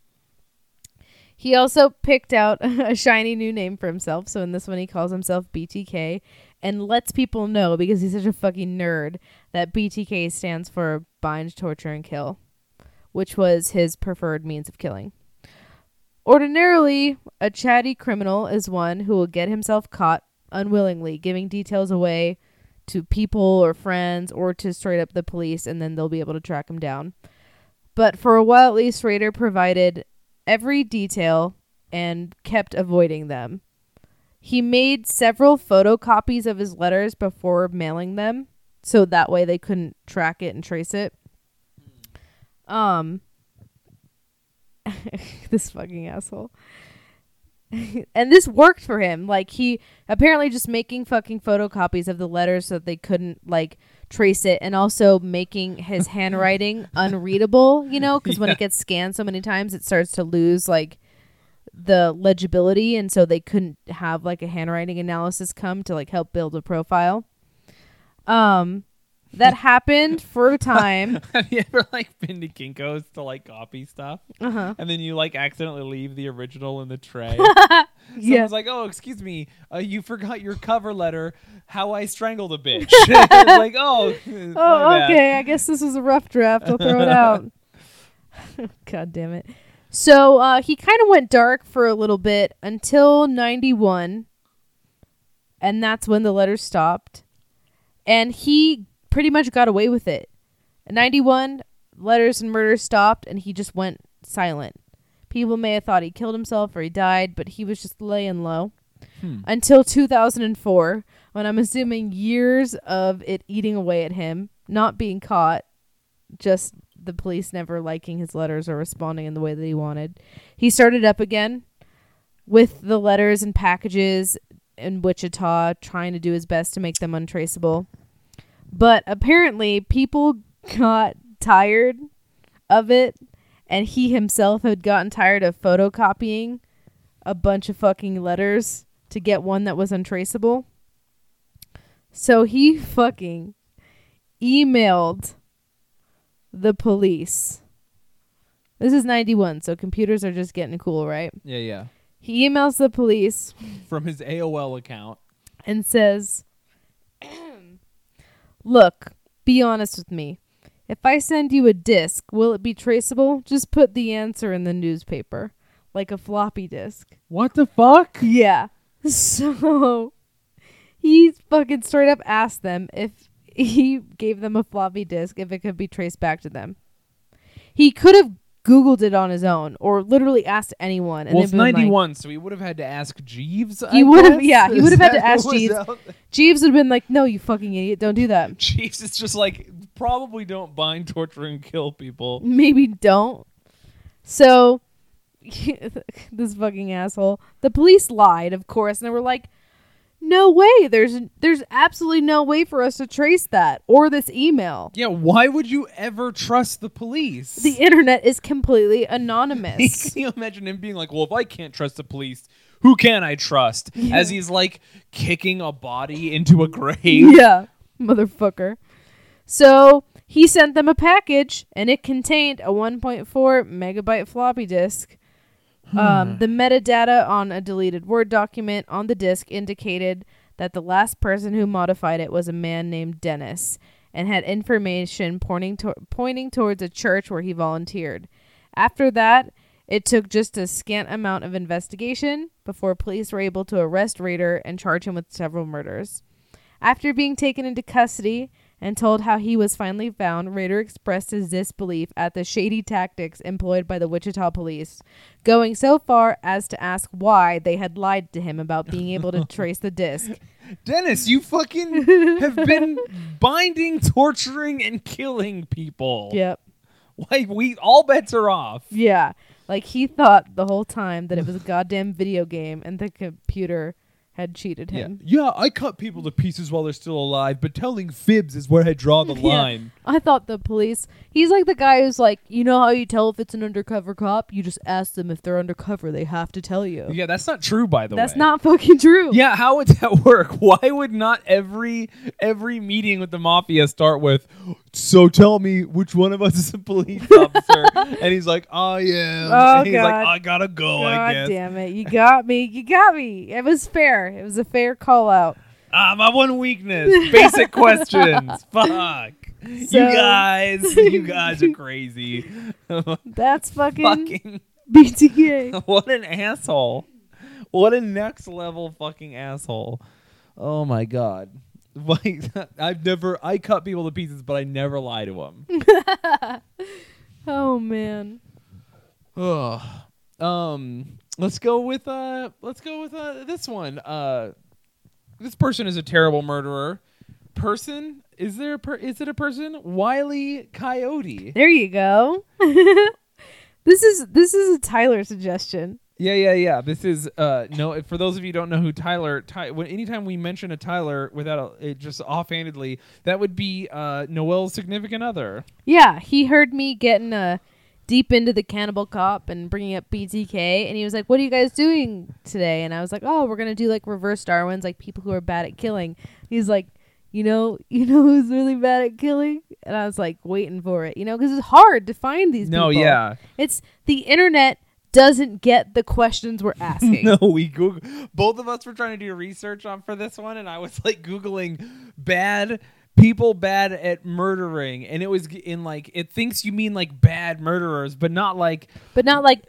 He also picked out a shiny new name for himself. So in this one, he calls himself BTK and lets people know because he's such a fucking nerd that BTK stands for bind, torture, and kill, which was his preferred means of killing. Ordinarily, a chatty criminal is one who will get himself caught unwillingly, giving details away to people or friends or to straight up the police, and then they'll be able to track him down. But for a while, at least, Rader provided every detail and kept avoiding them. He made several photocopies of his letters before mailing them, so that way they couldn't track it and trace it. Um, this fucking asshole. and this worked for him. Like he apparently just making fucking photocopies of the letters so that they couldn't like trace it, and also making his handwriting unreadable. You know, because when Yeah. it gets scanned so many times, it starts to lose like the legibility, and so they couldn't have like a handwriting analysis come to like help build a profile. Um, that happened for a time. Have you ever like been to Kinko's to like copy stuff, Uh-huh. and then you like accidentally leave the original in the tray? Yeah. Someone's like, "Oh, excuse me, uh, you forgot your cover letter. How I strangled a bitch." like, "Oh, Oh, okay. I guess this was a rough draft. I'll throw it out. God damn it. So uh, he kind of went dark for a little bit until 91. And that's when the letters stopped. And he pretty much got away with it. In 91, letters and murders stopped, and he just went silent. People may have thought he killed himself or he died, but he was just laying low. Hmm. Until 2004, when I'm assuming years of it eating away at him, not being caught, just the police never liking his letters or responding in the way that he wanted. He started up again with the letters and packages in Wichita, trying to do his best to make them untraceable. But apparently, people got tired of it, and he himself had gotten tired of photocopying a bunch of fucking letters to get one that was untraceable. So he fucking emailed the police. This is 91, so computers are just getting cool, right? Yeah, yeah. He emails the police From his AOL account. and says, Look, be honest with me. If I send you a disk, will it be traceable? Just put the answer in the newspaper, like a floppy disk. What the fuck? Yeah. So he fucking straight up asked them if he gave them a floppy disk if it could be traced back to them. He could have Googled it on his own or literally asked anyone. And well, it's been like- 91, so he would have had to ask Jeeves. He I would have- yeah, he would have had to ask Jeeves. Jeeves would have been like, no, you fucking idiot. Don't do that. Jeeves is just like, probably don't bind, torture, and kill people. maybe don't. So this fucking asshole. The police lied, of course, and they were like, "No way. There's there's absolutely no way for us to trace that or this email. Yeah, why would you ever trust the police? The internet is completely anonymous." Can you imagine him being like, "Well, if I can't trust the police, who can I trust?" As he's like kicking a body into a grave. yeah, motherfucker. So he sent them a package, and it contained a 1.4 megabyte floppy disk. Um, the metadata on a deleted Word document on the disk indicated that the last person who modified it was a man named Dennis, and had information pointing to- pointing towards a church where he volunteered. After that, it took just a scant amount of investigation before police were able to arrest Rader and charge him with several murders. After being taken into custody and told how he was finally found, Rader expressed his disbelief at the shady tactics employed by the Wichita police, going so far as to ask why they had lied to him about being able to trace the disc. Dennis, you fucking have been binding, torturing, and killing people. Yep. Like we all bets are off. Yeah. Like he thought the whole time that it was a goddamn video game and the computer had cheated Yeah. him. yeah, I cut people to pieces while they're still alive, but telling fibs is where I draw the Yeah. line. I thought the police. He's like the guy who's like, you know how you tell if it's an undercover cop? You just ask them if they're undercover. They have to tell you. Yeah, that's not true, by the way. That's way. not fucking true. Yeah, how would that work? Why would not every every meeting with the mafia start with, "So tell me which one of us is a police officer?" and he's like, "I am." Oh, and he's like, God. "I gotta go." I God guess. damn it. You got me. You got me. It was fair. It was a fair call out. Ah, my one weakness: basic questions. Fuck. So- you guys, you guys are crazy. That's fucking, fucking, BTK. what an asshole! What a next level fucking asshole! Oh my god. Like I've never I cut people to pieces, but I never lie to them. Oh, man. Ugh. Um, let's go with uh, let's go with uh, this one. Uh, this person is a terrible murderer. Person? Is there a per- is it a person? Wiley Coyote. There you go. this is this is a Tyler suggestion. Yeah, yeah, yeah. This is uh no. For those of you who don't know who Tyler, Ty, when anytime we mention a Tyler without a, it just offhandedly, that would be uh Noel's significant other. Yeah, he heard me getting uh, deep into the Cannibal Cop and bringing up BTK, and he was like, "What are you guys doing today?" And I was like, "Oh, we're gonna do like reverse Darwin's, like people who are bad at killing." He's like, "You know, you know who's really bad at killing?" And I was like, waiting for it, you know, because it's hard to find these. No, people. yeah. it's the internet doesn't get the questions we're asking. No, we Google. Both of us were trying to do research on for this one, and I was like googling bad people bad at murdering, and it was in like it thinks you mean like bad murderers, but not like But not like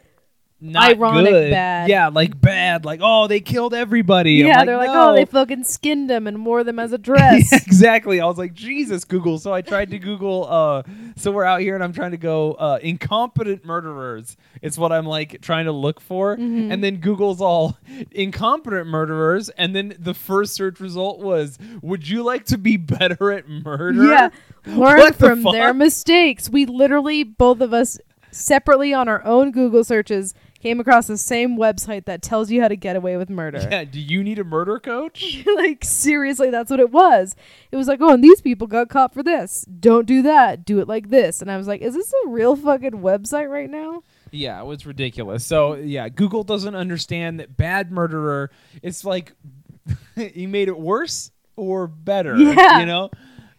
not Ironic good. bad. Yeah, like bad, like oh they killed everybody. Yeah, they're like, no. oh, they fucking skinned them and wore them as a dress. Yeah, exactly. I was like, Jesus, Google. So I tried to Google. Uh, so we're out here, and I'm trying to go uh, incompetent murderers. It's what I'm like trying to look for, Mm-hmm. and then Google's all incompetent murderers, and then the first search result was, "Would you like to be better at murder?" Yeah, learn What the from their mistakes. We literally, both of us, separately on our own Google searches, came across the same website that tells you how to get away with murder. Yeah. Do you need a murder coach? like seriously, that's what it was. It was like, oh, and these people got caught for this. Don't do that. Do it like this. And I was like, is this a real fucking website right now? Yeah, it was ridiculous. So yeah, Google doesn't understand that bad murderer. It's like he made it worse or better. Yeah. you know.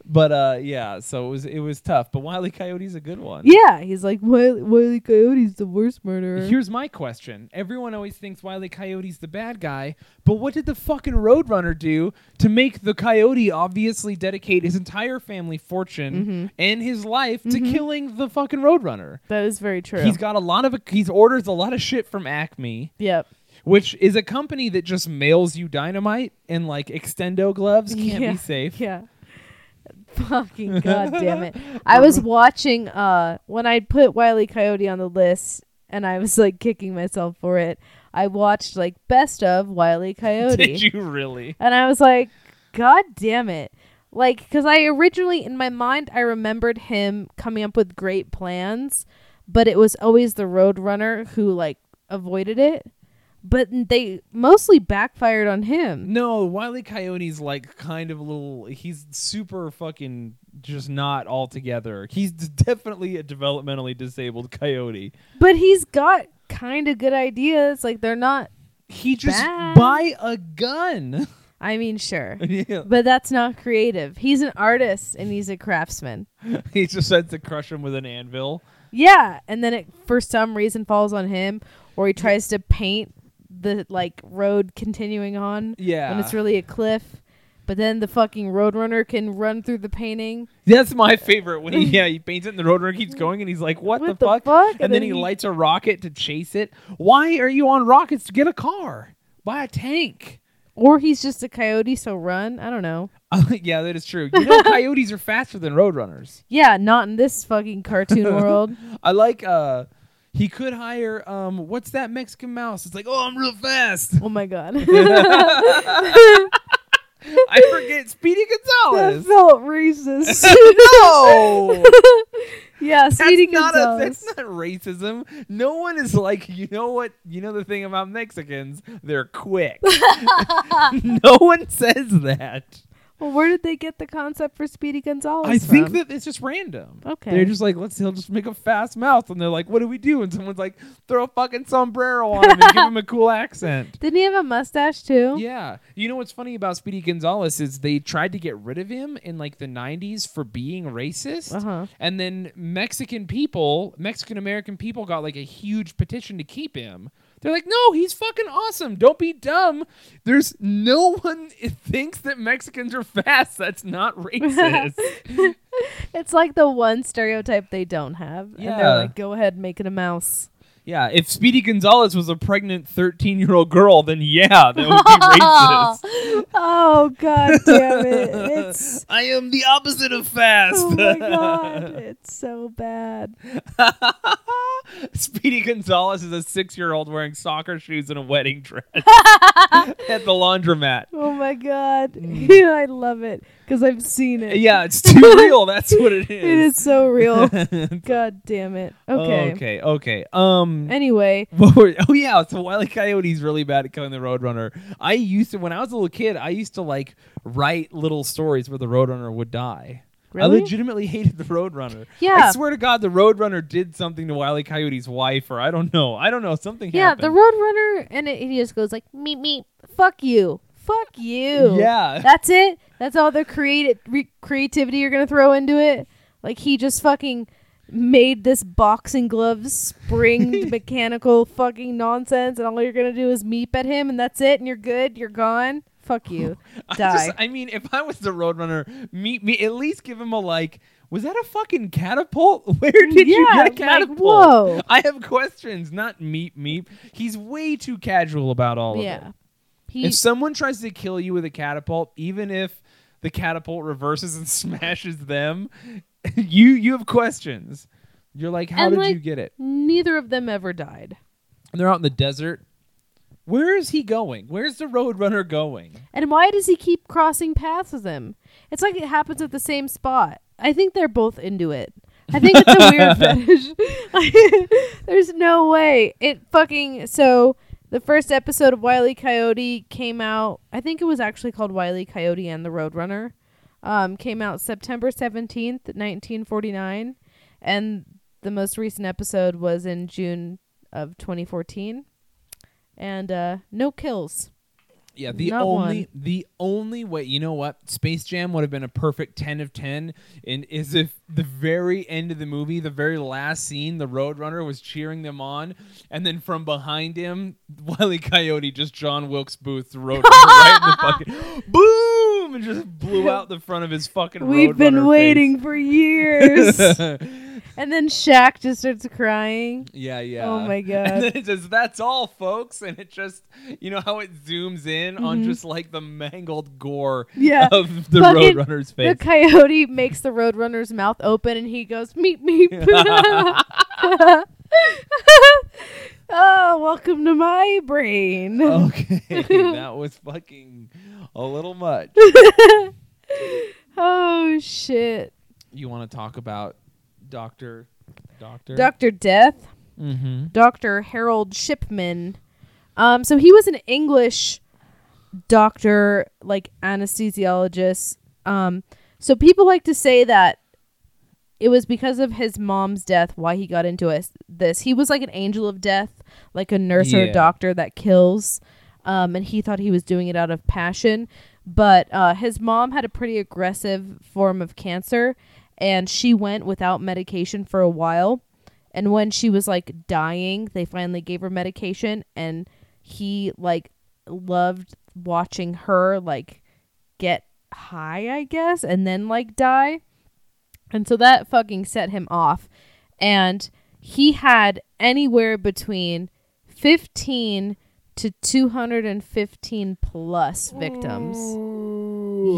But uh, yeah. So it was it was tough. But Wiley Coyote's a good one. Yeah, he's like, Wiley, Wiley Coyote's the worst murderer. Here's my question. Everyone always thinks Wiley Coyote's the bad guy, but what did the fucking Roadrunner do to make the coyote obviously dedicate his entire family fortune Mm-hmm. and his life to killing the fucking Roadrunner? that is very true. He's got a lot of he's orders a lot of shit from Acme. yep. which is a company that just mails you dynamite and like extendo gloves can't yeah. be safe. Yeah. Fucking god damn it. I was watching uh when I put Wiley Coyote on the list and I was like kicking myself for it. I watched like best of Wiley Coyote. Did you really? And I was like, God damn it. Like, because I originally, in my mind, I remembered him coming up with great plans, but it was always the Roadrunner who, like, avoided it, but they mostly backfired on him. No, Wiley Coyote's like kind of a little. He's super fucking just not all together. He's definitely a developmentally disabled coyote. But he's got kind of good ideas. Like they're not. He just Bad. buy a gun. I mean, sure. yeah. But that's not creative. He's an artist and he's a craftsman. He just said to crush him with an anvil. Yeah, and then it for some reason falls on him, or he tries to paint the like road continuing on Yeah. when it's really a cliff. But then the fucking roadrunner can run through the painting. That's my favorite when he yeah he paints it and the roadrunner keeps going and he's like what, What the, the fuck? fuck? and, And then then he, he- lights a rocket to chase it. Why are you on rockets to get a car? Buy a tank. Or he's just a coyote, so run. I don't know. yeah, that is true. You know, coyotes are faster than roadrunners. Yeah, not in this fucking cartoon world. I like uh he could hire um what's that Mexican mouse? It's like, "Oh, I'm real fast." Oh my god. I forget Speedy Gonzales. that Gonzales. felt racist. no. yeah, That's Speedy not a, Gonzales. that's not racism. No one is like, you know what? You know the thing about Mexicans? They're quick. no one says that. Well, where did they get the concept for Speedy Gonzales? I think from? that it's just random. Okay. They're just like, let's he'll just make a fast mouth, and they're like, what do we do? And someone's like, throw a fucking sombrero on him and give him a cool accent. Didn't he have a mustache too? Yeah. You know what's funny about Speedy Gonzales is they tried to get rid of him in like the 90s for being racist. Uh-huh. And then Mexican people, Mexican American people got like a huge petition to keep him. They're like, no, he's fucking awesome. Don't be dumb. There's no one thinks that Mexicans are fast. That's not racist. It's like the one stereotype they don't have. And they're like, go ahead, make it a mouse. Yeah. If Speedy Gonzales was a pregnant 13 year old girl, then yeah, that would be racist. oh god damn it. It's I am the opposite of fast. Oh my god. It's so bad. Speedy Gonzales is a six year old wearing soccer shoes and a wedding dress at the laundromat. Oh my god. Mm. I love it. Because I've seen it. Yeah, it's too real. That's what it is. It is so real. god damn it. Okay. Okay. Okay. Um. Mm. Anyway, were- oh yeah, so Wile E. Coyote's really bad at killing the Roadrunner. I used to when I was a little kid. I used to like write little stories where the Roadrunner would die. I legitimately hated the Roadrunner. Yeah. I swear to God, the Roadrunner did something to Wile E. Coyote's wife, or I don't know. I don't know. Something yeah, happened. the Roadrunner, and it, he just goes like, meep, meep, fuck you. Fuck you. Yeah. That's it? That's all the creati- re- creativity you're going to throw into it? Like, he just fucking made this boxing glove springed mechanical fucking nonsense, and all you're to do is meep at him, and that's it, and you're good, you're gone. Fuck you. I Die. just- I mean, if I was the Roadrunner, meet me. At least give him a like. Was that a fucking catapult? Where did you get a like, catapult? whoa. I have questions. Not meep meep. He's way too casual about all of it. yeah. He, If someone tries to kill you with a catapult, even if the catapult reverses and smashes them, you you have questions. You're like, how And, did like, you get it? neither of them ever died. And they're out in the desert. Where is he going? Where's the Roadrunner going? And why does he keep crossing paths with him? It's like it happens at the same spot. I think they're both into it. I think it's a weird fetish. There's no way. It fucking so the first episode of Wile E. Coyote came out. I think it was actually called Wile E. Coyote and the Roadrunner. Um, came out September seventeenth, nineteen forty nine, and the most recent episode was in June of twenty fourteen. And uh, no kills. Yeah, the Not only one. the only way you know what Space Jam would have been a perfect ten of ten, and is if the very end of the movie, the very last scene, the Roadrunner was cheering them on, and then from behind him, Wile E. Coyote just John Wilkes Booth Roadrunner right in the fucking boom, and just blew out the front of his fucking. We've been waiting for years. And then Shaq just starts crying. yeah, yeah. Oh my And god. then it says, "That's all, folks," and it just, you know how it zooms in on just like the mangled gore Mm-hmm. Yeah. of the Fucking- Roadrunner's face. The coyote makes the roadrunner's mouth open and he goes, meep, meep. oh, welcome to my brain. okay, that was fucking a little much. oh, shit. You want to talk about Doctor, Doctor? Dr. Death. Mm-hmm. Dr. Harold Shipman. Um, so he was an English doctor, like anesthesiologist. Um, so people like to say that it was because of his mom's death why he got into it, this. He was like an angel of death, like a nurse or a doctor that kills. Um, and he thought he was doing it out of passion. But uh, his mom had a pretty aggressive form of cancer, and she went without medication for a while. And when she was like dying, they finally gave her medication, and he like loved watching her like get high, I guess, and then like die. And so that fucking set him off. And he had anywhere between 15 to 215 plus victims.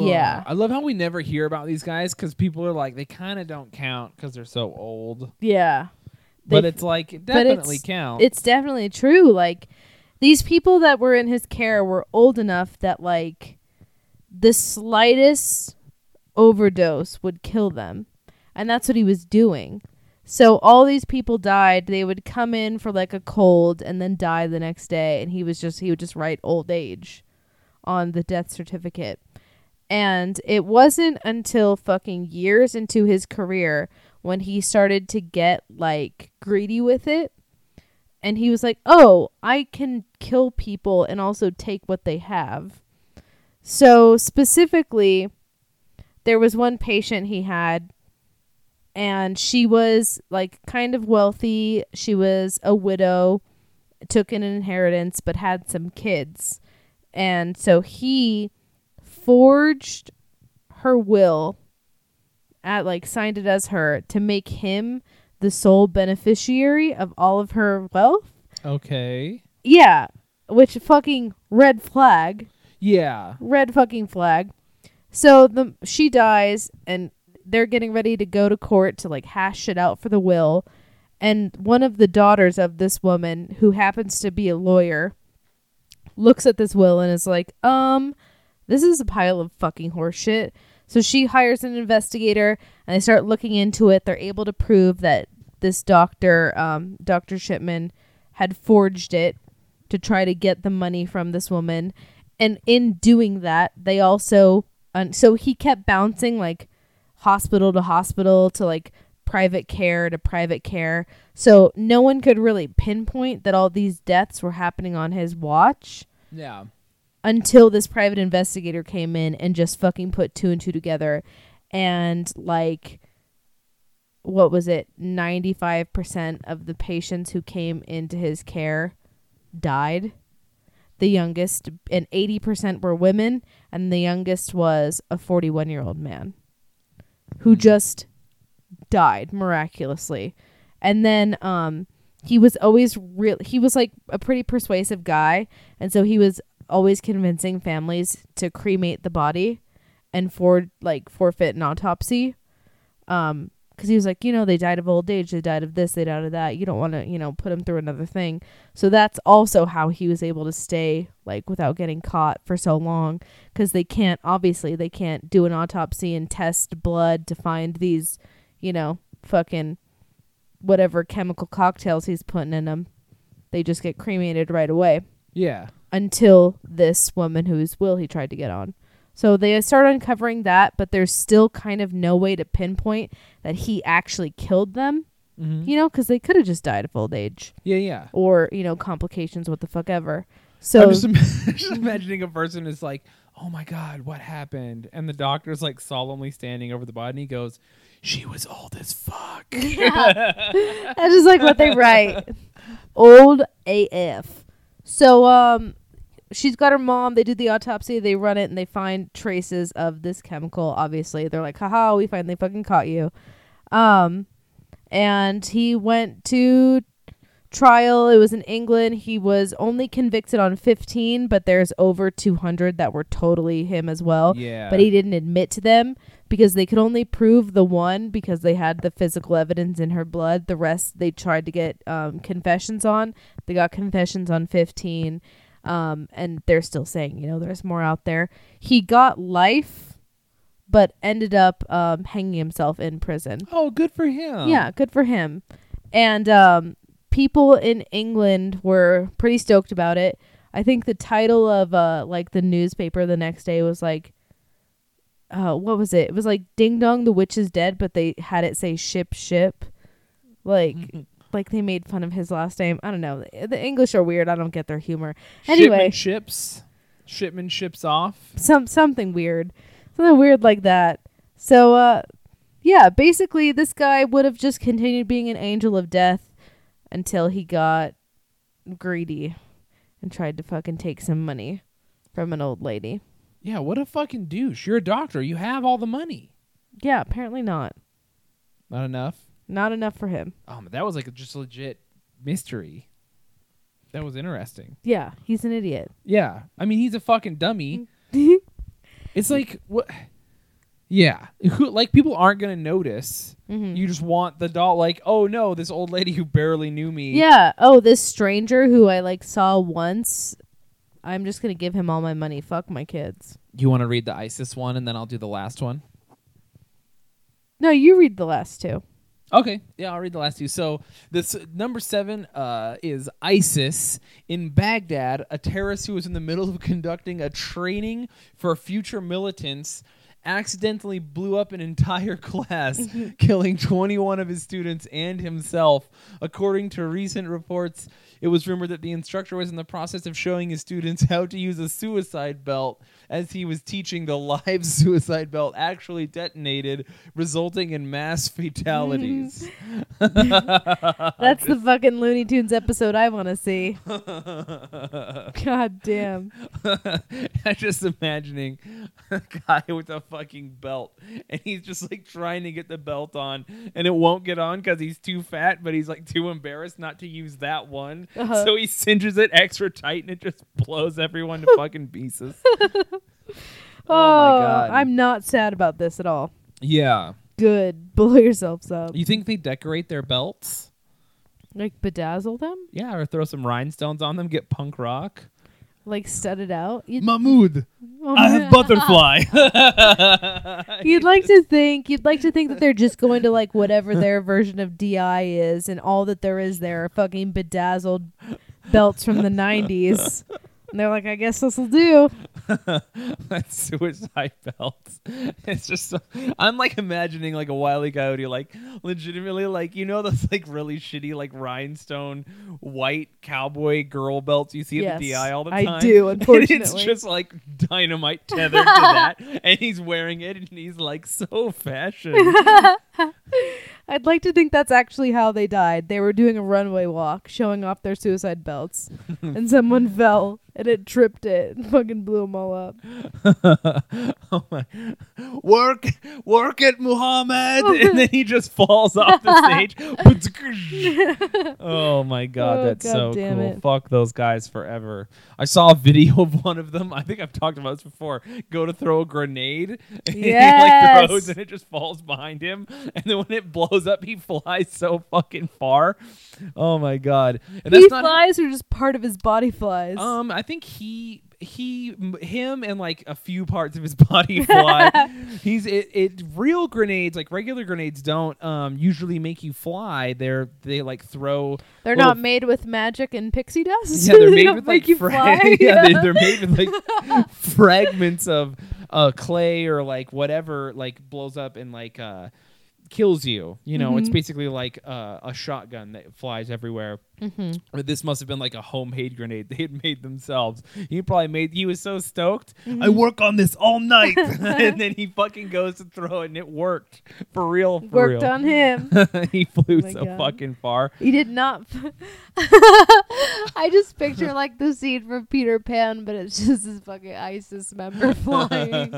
Yeah. I love how we never hear about these guys because people are like they kind of don't count because they're so old. Yeah. But They- it's like it definitely it's- counts. It's definitely true. Like these people that were in his care were old enough that like the slightest overdose would kill them. And that's what he was doing. So all these people died. They would come in for like a cold and then die the next day and he was just he would just write old age on the death certificate. And it wasn't until fucking years into his career when he started to get like greedy with it. And he was like, oh, I can kill people and also take what they have. So, specifically, there was one patient he had, and she was like kind of wealthy. She was a widow, took an inheritance, but had some kids. And so he forged her will at like signed it as her to make him the sole beneficiary of all of her wealth. okay. Yeah, which fucking red flag, Yeah. red fucking flag. So the she dies and they're getting ready to go to court to like hash it out for the will. And one of the daughters of this woman who happens to be a lawyer looks at this will and is like, "Um, this is a pile of fucking horseshit." So she hires an investigator and they start looking into it. They're able to prove that this doctor, um, Dr. Shipman, had forged it to try to get the money from this woman. And in doing that, they also, so he kept bouncing like hospital to hospital to like private care to private care. So no one could really pinpoint that all these deaths were happening on his watch Yeah. Until this private investigator came in and just fucking put two and two together. And like what was it? 95% of the patients who came into his care died. The youngest and 80% were women and the youngest was a 41 year old man who just died miraculously. And then um he was always real he was like a pretty persuasive guy. And so he was always convincing families to cremate the body and for like forfeit an autopsy um because he was like you know they died of old age they died of this they died of that you don't want to you know put them through another thing. So that's also how he was able to stay like without getting caught for so long because they can't obviously they can't do an autopsy and test blood to find these you know fucking whatever chemical cocktails he's putting in them they just get cremated right away Yeah. until this woman whose will he tried to get on. So they start uncovering that, but there's still kind of no way to pinpoint that he actually killed them, Mm-hmm. you know, because they could have just died of old age Yeah. Yeah. or, you know, complications, what the fuck ever. So, I'm just, im- just imagining a person is like, "Oh my god, what happened?" And the doctor's like solemnly standing over the body, and he goes, "She was old as fuck." that's just like what they write. Old AF. So, um, she's got her mom. They do the autopsy. They run it and they find traces of this chemical. Obviously, they're like, haha, we finally fucking caught you. Um, and he went to trial. It was in England. He was only convicted on 15, but there's over 200 that were totally him as well. Yeah. But he didn't admit to them because they could only prove the one because they had the physical evidence in her blood. The rest they tried to get um, confessions on. They got confessions on 15. Um, and they're still saying, you know, there's more out there. He got life, but ended up um, hanging himself in prison. oh, good for him. Yeah, good for him. And um, people in England were pretty stoked about it. I think the title of uh like the newspaper the next day was like uh what was it? It was like Ding Dong the Witch is Dead, but they had it say ship ship. Like like they made fun of his last name. I don't know. The English are weird. I don't get their humor. Anyway, Shipment ships. Shipment ships off. some something weird. Something weird like that. So uh yeah, basically this guy would have just continued being an angel of death until he got greedy and tried to fucking take some money from an old lady. Yeah, what a fucking douche. You're a doctor. You have all the money. Yeah, apparently not. Not enough. Not enough for him. Oh, but that was like a just legit mystery. That was interesting. Yeah, he's an idiot. Yeah, I mean he's a fucking dummy. it's like what? Yeah, Who- like people aren't gonna notice. Mm-hmm. You just want the doll. Like, oh no, this old lady who barely knew me. Yeah. Oh, this stranger who I like saw once. I'm just gonna give him all my money. Fuck my kids. You want to read the ISIS one, and then I'll do the last one. No, you read the last two. Okay, yeah, I'll read the last two. So this number seven uh, is ISIS in Baghdad. A terrorist who was in the middle of conducting a training for future militants accidentally blew up an entire class, killing 21 of his students and himself. According to recent reports, it was rumored that the instructor was in the process of showing his students how to use a suicide belt as he was teaching the live suicide belt actually detonated, resulting in mass fatalities. That's the fucking Looney Tunes episode I want to see. God damn. I'm just imagining a guy with a fucking belt, and he's just like trying to get the belt on, and it won't get on because he's too fat, but he's like too embarrassed not to use that one, Uh-huh. so he cinches it extra tight, and it just blows everyone to fucking pieces. Oh, God. I'm not sad about this at all. Yeah, Good. Blow yourselves up. you think they decorate their belts? Like bedazzle them? Yeah, or throw some rhinestones on them, get punk rock. Like stud it out? You'd, Mahmood, oh, I have butterfly. you'd like to think you'd like to think that they're just going to like whatever their version of DI is and all that there is there are fucking bedazzled belts from the 90s. And they're like, I guess this will do. That's suicide belts. It's just so, I'm like imagining like a wily coyote, like legitimately like you know those like really shitty like rhinestone white cowboy girl belts you see at the DI all the time. I do, And unfortunately. it's just like dynamite tethered to that, and he's wearing it, and he's like so fashion. I'd like to think that's actually how they died. They were doing a runway walk, showing off their suicide belts, and someone fell and it tripped it and fucking blew them all up. oh my, work, work it, Muhammad, and then he just falls off the stage. oh my god, Oh, that's God so cool. it. Fuck those guys forever. I saw a video of one of them. I think I've talked about this before. Go to throw a grenade, and he like throws, and it just falls behind him. And then when it blows up, he flies so fucking far. Oh my god, and he that's not flies or just part of his body flies? um, I think he he him and like a few parts of his body fly. He's it, it real grenades like regular grenades don't um usually make you fly. They're they like throw they're little- not made with magic and pixie dust. yeah they're made with like you fra- fly. yeah they, they're made with like fragments of uh clay or like whatever like blows up and like uh kills you. You know, Mm-hmm. it's basically like uh, a shotgun that flies everywhere. Mm-hmm. This must have been like a homemade grenade they had made themselves. He probably made. He was so stoked. Mm-hmm. I work on this all night, and then he fucking goes to throw it, and it worked for real. For Worked real. on him. he flew my so God. fucking far. He did not. I just picture like the scene from Peter Pan, but it's just this fucking ISIS member flying.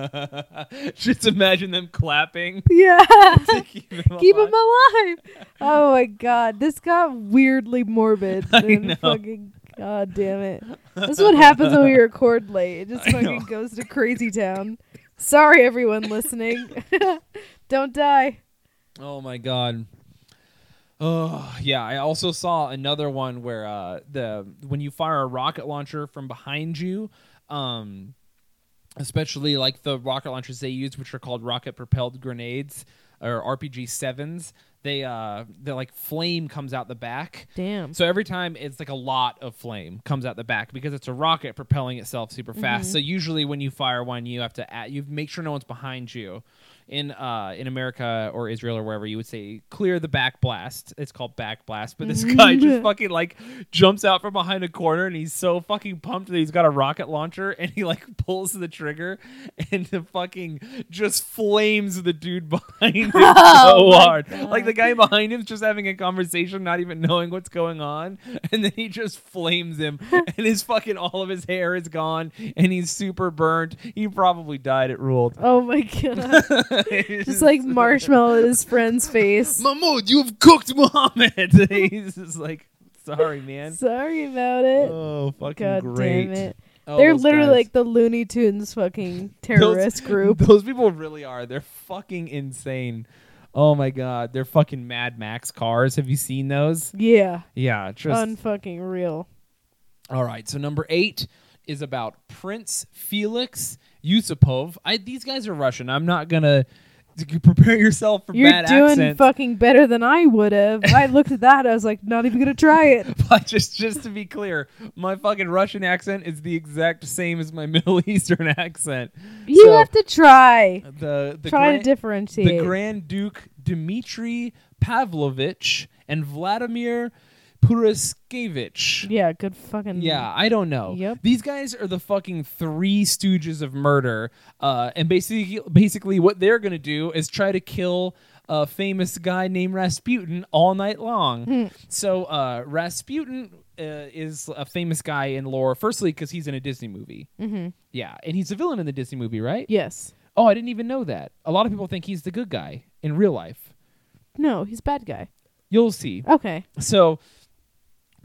Just imagine them clapping. yeah. keep him Keep him alive. alive. Oh my god, this got weirdly morbid. I. Fucking god damn it. This is what happens when we record late. It just I fucking know. goes to crazy town. Sorry, everyone listening. Don't die. Oh my god. Oh yeah, I also saw another one where uh, the when you fire a rocket launcher from behind you, um, especially like the rocket launchers they use, which are called rocket propelled grenades or RPG sevens, they uh the like flame comes out the back. Damn. So every time it's like a lot of flame comes out the back because it's a rocket propelling itself super fast. Mm-hmm. So usually when you fire one, you have to add, you make sure no one's behind you. In uh in America or Israel or wherever, you would say clear the back blast. It's called back blast, but this guy just fucking like jumps out from behind a corner and he's so fucking pumped that he's got a rocket launcher and he like pulls the trigger and the fucking just flames the dude behind him so Oh my hard. Like the guy behind him's just having a conversation, not even knowing what's going on, and then he just flames him, and his fucking all of his hair is gone, and he's super burnt. He probably died. It ruled. Oh my god. Just like marshmallow at his friend's face. Mahmoud, you've cooked Muhammad. he's just like, sorry, man. Sorry about it. Oh, fucking god great. damn it. Oh, They're literally guys. like the Looney Tunes fucking terrorist group. Those people really are. They're fucking insane. Oh my god, they're fucking Mad Max cars. Have you seen those? Yeah. Yeah, just Unfucking real. All right, so number eight is about Prince Felix Yusupov. I, these guys are Russian. I'm not gonna prepare yourself for You're bad doing accents. fucking better than I would have. I looked at that. I was like, not even gonna try it. but just just to be clear, my fucking Russian accent is the exact same as my Middle Eastern accent. You So, have to try. the the try to differentiate. the Grand Duke Dmitry Pavlovich and Vladimir Puraskevich. yeah, good fucking. Yeah, I don't know. Yep. These guys are the fucking three stooges of murder. Uh, and basically, basically, what they're gonna do is try to kill a famous guy named Rasputin all night long. Hmm. So uh, Rasputin uh, is a famous guy in lore. Firstly, because he's in a Disney movie. Mm-hmm. Yeah, and he's a villain in the Disney movie, right? Yes. Oh, I didn't even know that. A lot of people think he's the good guy in real life. No, he's a bad guy. You'll see. Okay. So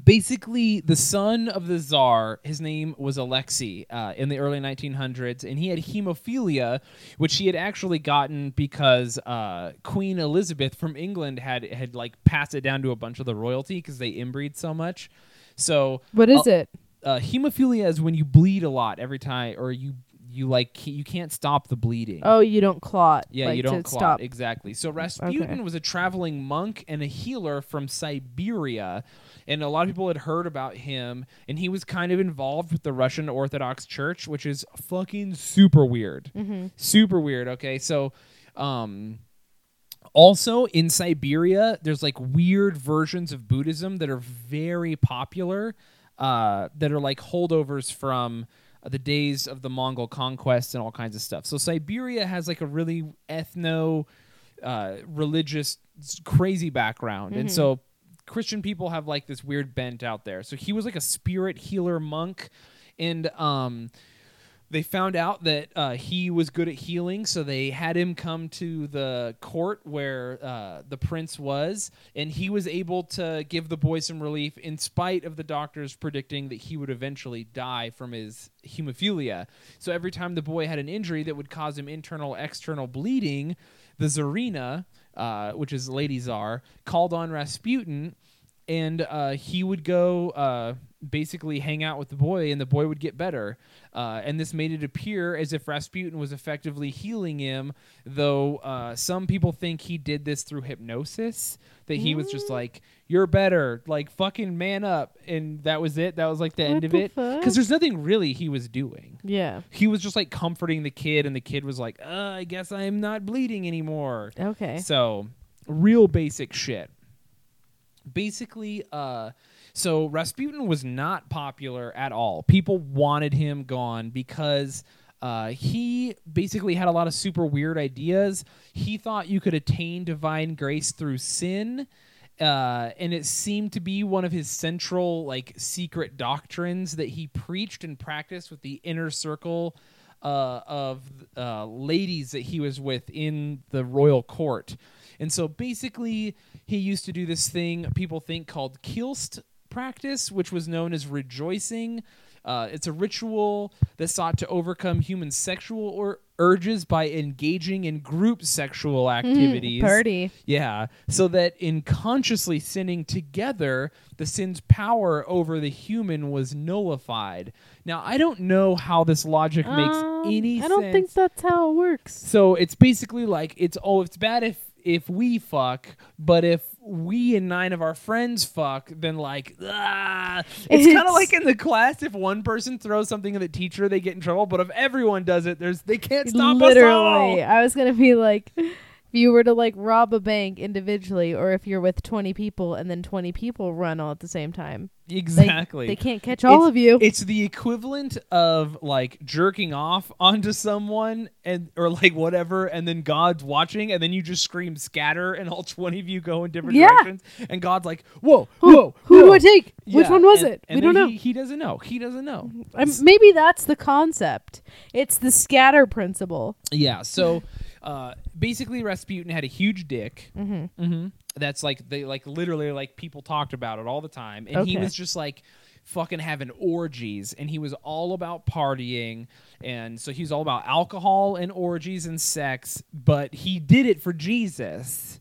basically, the son of the czar, his name was Alexei uh, in the early 1900s, and he had hemophilia, which he had actually gotten because uh, Queen Elizabeth from England had had like passed it down to a bunch of the royalty because they inbreed so much. So What is uh, it? Uh, hemophilia is when you bleed a lot every time, or you you like you can't stop the bleeding. Oh, you don't clot. Yeah, like, you don't clot. Stop. Exactly. So Rasputin Okay. was a traveling monk and a healer from Siberia. And a lot of people had heard about him, and he was kind of involved with the Russian Orthodox Church, which is fucking super weird. Super weird. Okay, so um, also in Siberia, there's like weird versions of Buddhism that are very popular, uh, that are like holdovers from uh, the days of the Mongol conquest and all kinds of stuff. So Siberia has like a really ethno uh, religious crazy background, and so Christian people have like this weird bent out there. So he was like a spirit healer monk, and um, they found out that uh, he was good at healing, so they had him come to the court where uh, the prince was, and he was able to give the boy some relief in spite of the doctors predicting that he would eventually die from his hemophilia. So every time the boy had an injury that would cause him internal, external bleeding, the Tsarina, uh, which is Lady Tsar, called on Rasputin and uh, he would go uh, basically hang out with the boy, and the boy would get better. Uh, and this made it appear as if Rasputin was effectively healing him, though uh, some people think he did this through hypnosis. That he was just like, "You're better, like fucking man up," and that was it. That was like the end What of it, because there's nothing really he was doing. Yeah. He was just like comforting the kid, and the kid was like, uh, "I guess I'm not bleeding anymore." Okay. So, real basic shit. Basically, uh, so Rasputin was not popular at all. People wanted him gone because uh, he basically had a lot of super weird ideas. He thought you could attain divine grace through sin. Uh, and it seemed to be one of his central, like, secret doctrines that he preached and practiced with the inner circle uh, of uh, ladies that he was with in the royal court. And so basically, he used to do this thing people think called Khlyst practice, which was known as rejoicing. Uh, it's a ritual that sought to overcome human sexual or urges by engaging in group sexual activities. Party. Yeah, so that in consciously sinning together, the sin's power over the human was nullified. Now, I don't know how this logic makes Um, any I don't sense. think that's how it works. So it's basically like it's oh, it's bad if if we fuck, but if we and nine of our friends fuck, then like ah, it's, kind of like in the class. If one person throws something at the teacher, they get in trouble. But if everyone does it, there's they can't stop Literally, us I was gonna be like, you were to like rob a bank individually, or if you're with 20 people and then 20 people run all at the same time, all. they- Exactly. they can't catch all It's- of you. It's the equivalent of like jerking off onto someone and or like whatever, and then God's watching, and then you just scream scatter, and all twenty of you go in different Yeah. directions, and God's like, "Whoa, Who, whoa, who do. I take? Which one was and- it? and we don't know. He, he doesn't know. He doesn't know. Um, maybe that's the concept. It's the scatter principle. Yeah. So, uh, basically, Rasputin had a huge dick. Mm-hmm. Mm-hmm. That's like they like literally like people talked about it all the time, and he Okay. was just like fucking having orgies, and he was all about partying, and so he was all about alcohol and orgies and sex, but he did it for Jesus.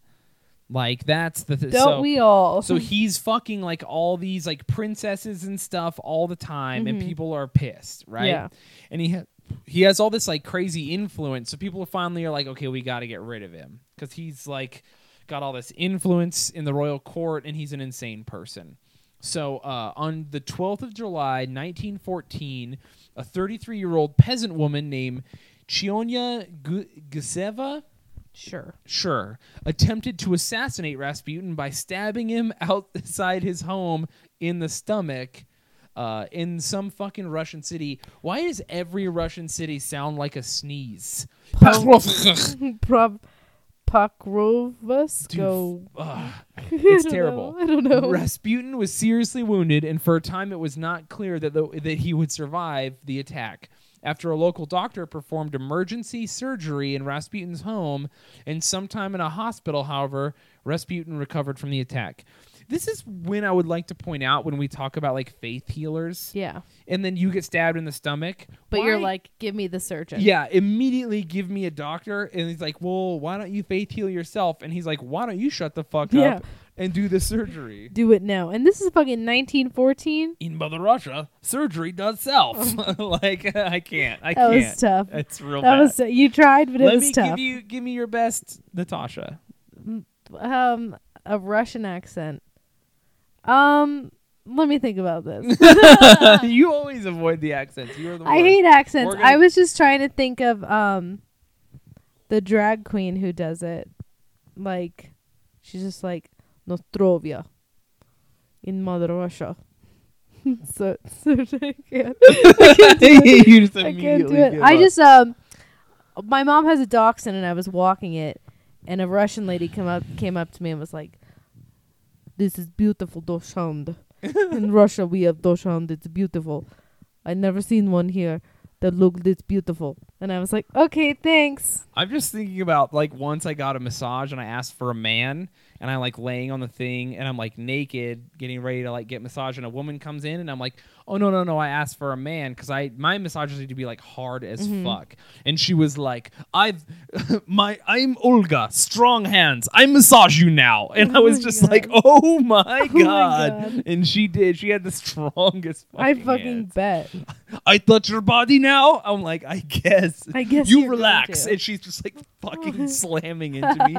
Like that's the th- Don't so, we all? so he's fucking like all these like princesses and stuff all the time, and people are pissed, right? Yeah. And he ha- he has all this like crazy influence, so people finally are like, okay, we got to get rid of him. Because he's like got all this influence in the royal court, and he's an insane person. So uh, on the 12th of July, 1914, a 33 year old peasant woman named Chionya Gu- Guseva? Sure. sure, attempted to assassinate Rasputin by stabbing him outside his home in the stomach uh, in some fucking Russian city. Why does every Russian city sound like a sneeze? Dude, go. It's terrible. I don't know. Rasputin was seriously wounded, and for a time it was not clear that the, that he would survive the attack. After a local doctor performed emergency surgery in Rasputin's home, and sometime in a hospital, however, Rasputin recovered from the attack. This is when I would like to point out when we talk about like faith healers, yeah, and then you get stabbed in the stomach. but you're like, give me the surgeon. yeah, immediately give me a doctor. And he's like, well, why don't you faith heal yourself? And he's like, why don't you shut the fuck Yeah. up and do the surgery? Do it now. And this is fucking 1914. In Mother Russia, surgery does self. like, I can't. I. That can't. That was tough. It's real That bad. was you tried, but it Let was me tough. give you give me your best, Natasha. um, a Russian accent. Um, let me think about this. you always avoid the accents. You are the I worst. hate accents. We're I was just trying to think of um, the drag queen who does it. Like, she's just like Nostrovia in Mother Russia. so, so I can't. I can't do it. you just I can't do it. I just um, my mom has a dachshund, and I was walking it, and a Russian lady come up came up to me and was like, "This is beautiful dachshund. In Russia, we have dachshund. It's beautiful. I never seen one here that looked this beautiful." And I was like, "Okay, thanks." I'm just thinking about like once I got a massage and I asked for a man and I like laying on the thing and I'm like naked getting ready to like get massage and a woman comes in and I'm like oh no no no I asked for a man because I my massages need to be like hard as Mm-hmm. fuck and she was like I've my I'm Olga strong hands I massage you now and I was just God. like oh my, my god. God. and she did she had the strongest I fucking fucking hands. bet. I touch your body now. I'm like, I guess. I guess you relax. And she's just like fucking slamming into me.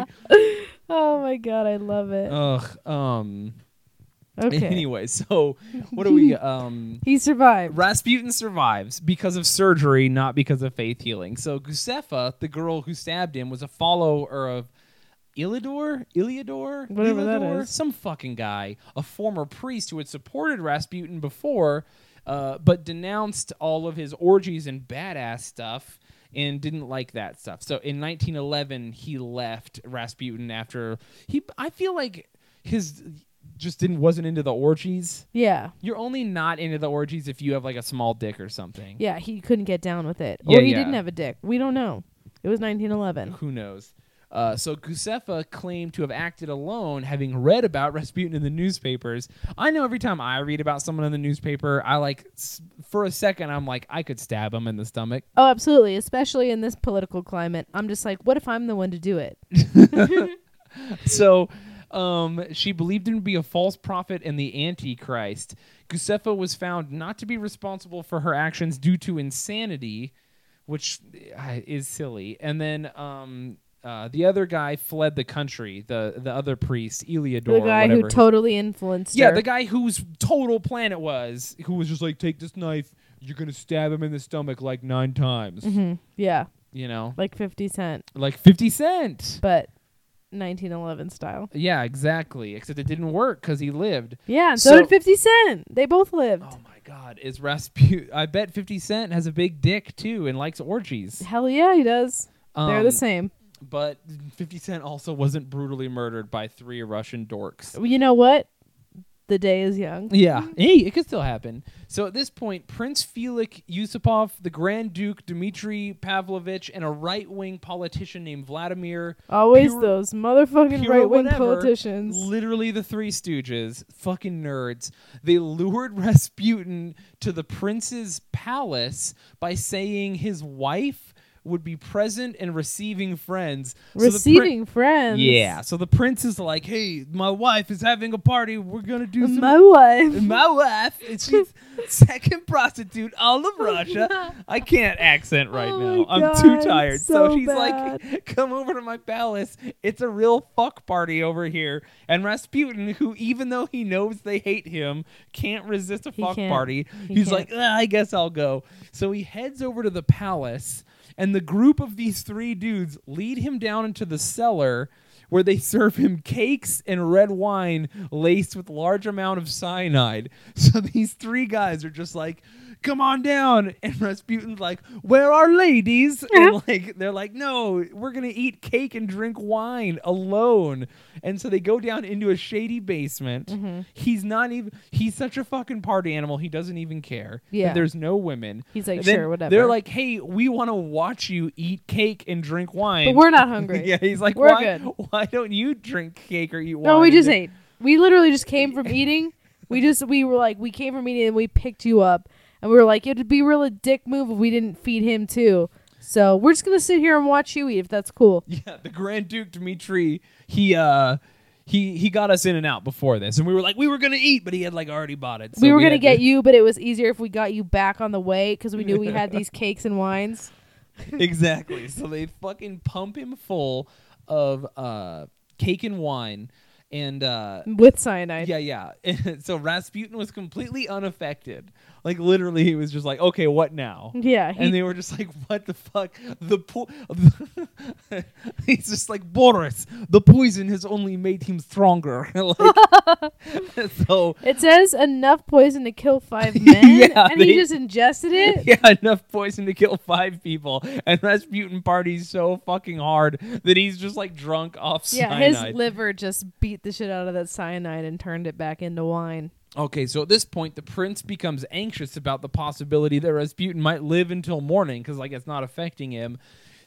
Oh my god, I love it. Ugh. Um. Okay, Anyway, so what do we? Um. he survived. Rasputin survives because of surgery, not because of faith healing. So Guseva, the girl who stabbed him, was a follower of Ilidor, Iliador, Whatever that is. some fucking guy, a former priest who had supported Rasputin before, uh, but denounced all of his orgies and badass stuff and didn't like that stuff. So in 1911, he left Rasputin after he. I feel like his just didn't wasn't into the orgies. Yeah, You're only not into the orgies if you have like a small dick or something. yeah, he couldn't get down with it, Yeah, or he yeah. didn't have a dick. We don't know. It was 1911. Who knows? Uh, so Guseva claimed to have acted alone, having read about Rasputin in the newspapers. I know every time I read about someone in the newspaper, I like s- for a second I'm like I could stab him in the stomach. Oh, absolutely. Especially in this political climate. I'm just like, what if I'm the one to do it? So um, she believed him to be a false prophet and the Antichrist. Guseva was found not to be responsible for her actions due to insanity, which uh, is silly. And then um, uh, the other guy fled the country. The the other priest, Eliodor. The guy who totally influenced yeah, her. the guy whose total plan it was, who was just like, take this knife, you're gonna stab him in the stomach like nine times. Mhm. Yeah, You know, like 50 Cent, like Fifty Cent. but 1911 style. Yeah, exactly. Except it didn't work because he lived. Yeah, and so, So- did 50 Cent. They both lived. Oh my God, is Rasputin? I bet Fifty Cent has a big dick too and likes orgies. Hell yeah, he does. They're the Um, same. But 50 Cent also wasn't brutally murdered by three Russian dorks. You know what? The day is young. Yeah, hey, it could still happen. So at this point, Prince Felix Yusupov, the Grand Duke Dmitry Pavlovich, and a right-wing politician named Vladimir, Always Pure- those motherfucking right wing politicians. literally the Three Stooges, fucking nerds. They lured Rasputin to the prince's palace by saying his wife would be present and receiving friends. So the prin- Receiving friends. Yeah. So the prince is like, "Hey, my wife is having a party. We're gonna do some." My wife. my wife, and she's second prostitute all of Russia. I can't accent right Oh now. I'm God, too tired. So, so she's bad. like, "Come over to my palace. It's a real fuck party over here." And Rasputin, who even though he knows they hate him, can't resist a fuck party. He He's can't. like, "Ah, "I guess I'll go." So he heads over to the palace and the group of these three dudes lead him down into the cellar where they serve him cakes and red wine laced with large amount of cyanide. So these three guys are just like, "Come on down," and Rasputin's like, "Where are ladies?" And like they're like, "No, we're gonna eat cake and drink wine alone." And so they go down into a shady basement. Mm-hmm. He's not even. He's such a fucking party animal. He doesn't even care. Yeah. there's no women. He's like, "Sure, whatever." They're like, "Hey, we want to watch you eat cake and drink wine." But we're not hungry. yeah, he's like, We're why, good. why don't you drink cake or eat wine? No, we just ate. We literally just came from eating. We just we were like we came from eating and we picked you up and we were like it'd be real a dick move if we didn't feed him too. So we're just gonna sit here and watch you eat if that's cool. Yeah, the Grand Duke Dmitri, he uh he he got us in and out before this, and we were like, we were gonna eat, but he had like already bought it. So we were gonna get to- you, but it was easier if we got you back on the way because we knew we had these cakes and wines. exactly. So they fucking pump him full of uh cake and wine, and uh with cyanide. Yeah, yeah. so Rasputin was completely unaffected. Like literally, he was just like, "Okay, what now?" Yeah, he- and they were just like, "What the fuck?" The po- he's just like Boris. The poison has only made him stronger. like, so It says enough poison to kill five men, Yeah, and they- he just ingested it. yeah, enough poison to kill five people. And Rasputin parties so fucking hard that he's just like drunk off Yeah, cyanide. his liver just beat the shit out of that cyanide and turned it back into wine. Okay, so at this point, the prince becomes anxious about the possibility that Rasputin might live until morning because, like, it's not affecting him.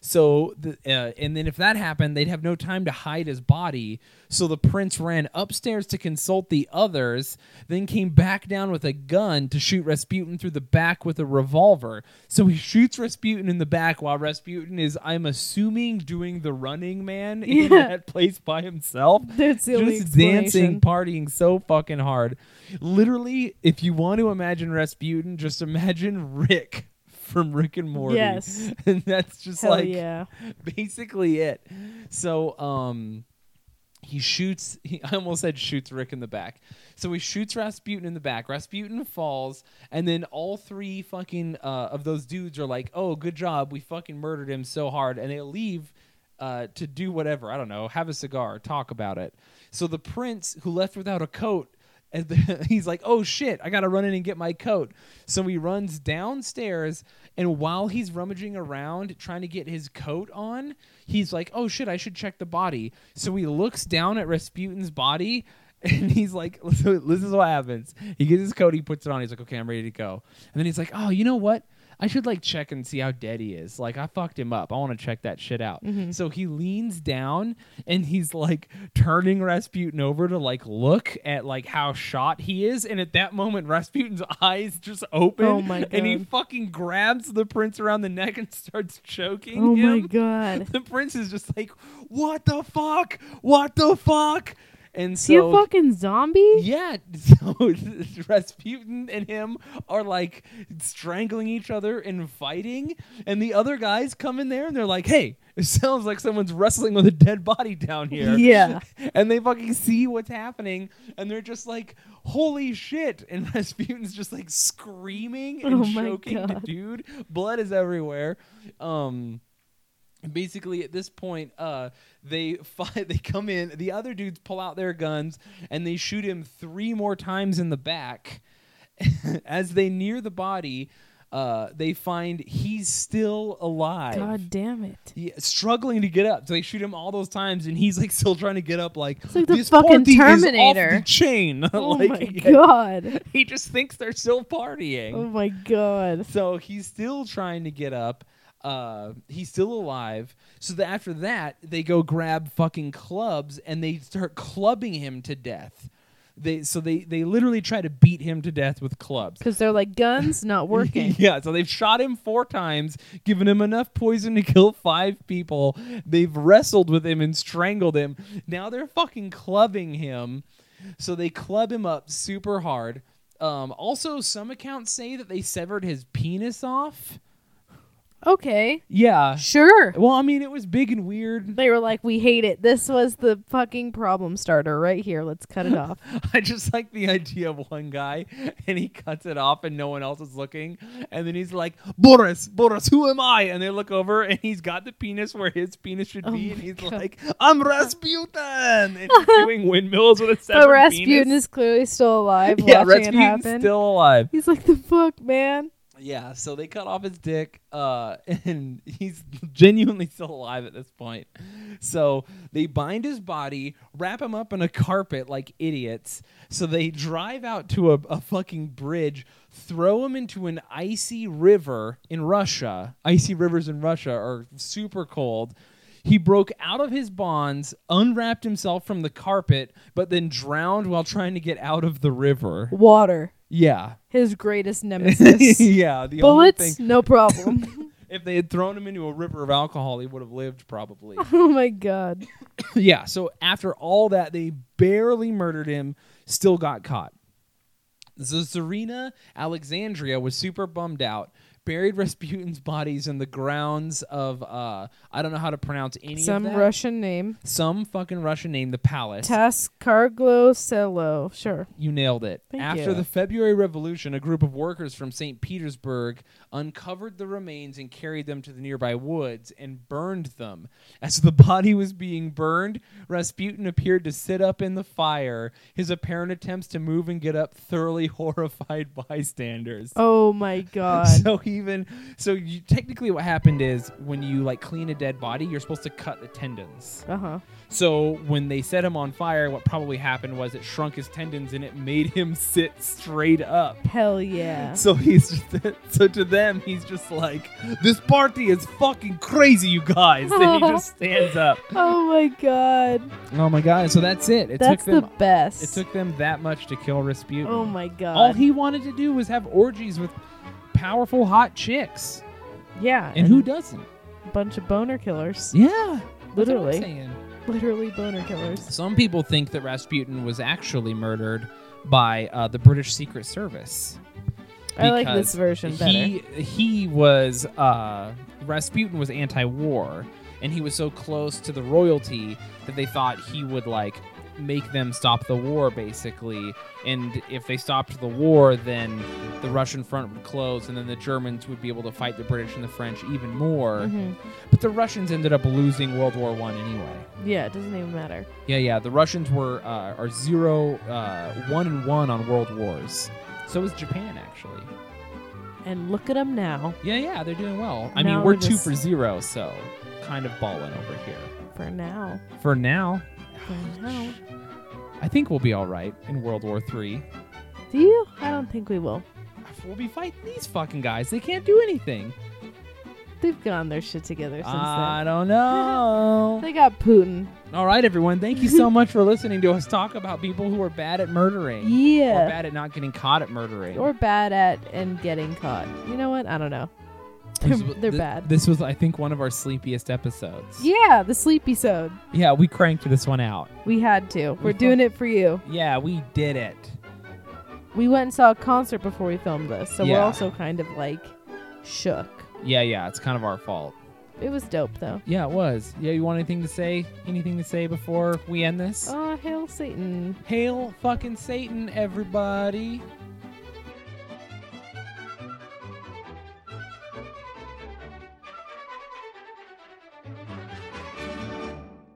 So, the, uh, and then if that happened, they'd have no time to hide his body. So the prince ran upstairs to consult the others, then came back down with a gun to shoot Rasputin through the back with a revolver. So he shoots Rasputin in the back while Rasputin is, I'm assuming, doing the running man in Yeah. that place by himself. That's Just dancing, partying so fucking hard. Literally, if you want to imagine Rasputin, just imagine Rick from Rick and Morty. Yes. and that's just Hell like yeah. basically it. So, um, he shoots. He, I almost said shoots Rick in the back. So he shoots Rasputin in the back. Rasputin falls, and then all three fucking uh, of those dudes are like, "Oh, good job, we fucking murdered him so hard," and they leave uh, to do whatever. I don't know, have a cigar, talk about it. So the prince, who left without a coat, and the, he's like, "Oh shit, I gotta run in and get my coat." So he runs downstairs, and while he's rummaging around trying to get his coat on, he's like, "Oh shit, I should check the body." So he looks down at Rasputin's body. And he's like, this is what happens. He gets his coat, he puts it on. He's like, okay, I'm ready to go. And then he's like, oh, you know what? I should like check and see how dead he is. Like, I fucked him up. I want to check that shit out. Mm-hmm. So he leans down and he's like turning Rasputin over to like look at like how shot he is. And at that moment, Rasputin's eyes just open. Oh my And he fucking grabs the prince around the neck and starts choking Oh him. my god. The prince is just like, "What the fuck? What the fuck?" And Is he a so fucking zombie? yeah, so Rasputin and him are like strangling each other and fighting, and the other guys come in there and they're like, "Hey, it sounds like someone's wrestling with a dead body down here." Yeah. and they fucking see what's happening, and they're just like, "Holy shit!" And Rasputin's just like screaming and Oh choking the dude. Blood is everywhere. Um basically at this point uh they fight they come in the other dudes pull out their guns and they shoot him three more times in the back as they near the body uh they find he's still alive God damn it. yeah, struggling to get up. So they shoot him all those times, and he's like still trying to get up. Like, like the this fucking is off Terminator." the chain. Oh like, my god. He just thinks they're still partying. Oh my god. So he's still trying to get up. Uh, he's still alive. So that after that, they go grab fucking clubs and they start clubbing him to death. They so they they literally try to beat him to death with clubs. Because they're like guns not working. yeah, so they've shot him four times, given him enough poison to kill five people. They've wrestled with him and strangled him. Now they're fucking clubbing him. So they club him up super hard. Um, also, some accounts say that they severed his penis off. Okay. Yeah. Sure. Well, I mean, it was big and weird. They were like, we hate it. This was the fucking problem starter right here. Let's cut it off. I just like the idea of one guy and he cuts it off and no one else is looking. And then he's like, Boris, Boris, who am I? And they look over and he's got the penis where his penis should Oh be. And he's God. like, I'm Rasputin. And he's doing windmills with a severed But Rasputin penis. is clearly still alive yeah, Rasputin's still alive. He's like, the fuck, man? Yeah, so they cut off his dick, uh, and he's genuinely still alive at this point. So they bind his body, wrap him up in a carpet like idiots. So they drive out to a, a fucking bridge, throw him into an icy river in Russia. Icy rivers in Russia are super cold. He broke out of his bonds, unwrapped himself from the carpet, but then drowned while trying to get out of the river. Water. Yeah. His greatest nemesis. yeah. The only Bullets? No problem. if they had thrown him into a river of alcohol, he would have lived probably. oh my god. yeah. So after all that, they barely murdered him, still got caught. So Tsarina Alexandria was super bummed out. Buried Rasputin's bodies in the grounds of uh I don't know how to pronounce any Some of that. Russian name. some fucking Russian name, the palace. Taskarglo Selo. Sure. You nailed it. Thank After you. the February Revolution, a group of workers from St. Petersburg uncovered the remains and carried them to the nearby woods and burned them. As the body was being burned, Rasputin appeared to sit up in the fire, his apparent attempts to move and get up thoroughly horrified bystanders. Oh my god. So even so, you, technically, what happened is when you like clean a dead body, you're supposed to cut the tendons. Uh huh. So when they set him on fire, what probably happened was it shrunk his tendons and it made him sit straight up. Hell yeah. So he's just so to them he's just like this party is fucking crazy, you guys. And he just stands up. Oh my god. Oh my god! So that's it. It That's took them. the best. It took them that much to kill Rasputin. Oh my god. All he wanted to do was have orgies with powerful, hot chicks, yeah. and who doesn't? A bunch of boner killers. Yeah, that's what I'm Literally. saying. Literally boner killers. Some people think that Rasputin was actually murdered by uh, the British Secret Service. I like this version better. He he was uh, Rasputin was anti-war, and he was so close to the royalty that they thought he would like make them stop the war basically and if they stopped the war then the russian front would close and then the germans would be able to fight the british and the french even more Mhm. but the russians ended up losing world war one anyway Yeah, it doesn't even matter. yeah, yeah. The Russians were uh, are zero, uh, one and one on world wars. So is Japan actually. And look at them now. Yeah, yeah. They're doing well. I Now mean, we're we're two for zero, so kind of balling over here For now. for now. I think we'll be all right in World War Three. Do you? I don't think we will. We'll be fighting these fucking guys. They can't do anything. They've gotten their shit together since I then. don't know. They got Putin. all right, everyone. Thank you so much for listening to us talk about people who are bad at murdering. Yeah. Or bad at not getting caught at murdering. Or bad at and getting caught. You know what? I don't know. They're, was- they're th- bad. This was, I think, one of our sleepiest episodes. yeah, the sleepy sode. Yeah, we cranked this one out. We had to. We're We doing it for you. Yeah, we did it. We went and saw a concert before we filmed this, so we're Yeah. also kind of like shook. Yeah, yeah, it's kind of our fault. It was dope though. Yeah, it was. Yeah, you want anything to say? Anything to say before we end this? Oh, hail Satan. Hail fucking Satan, everybody.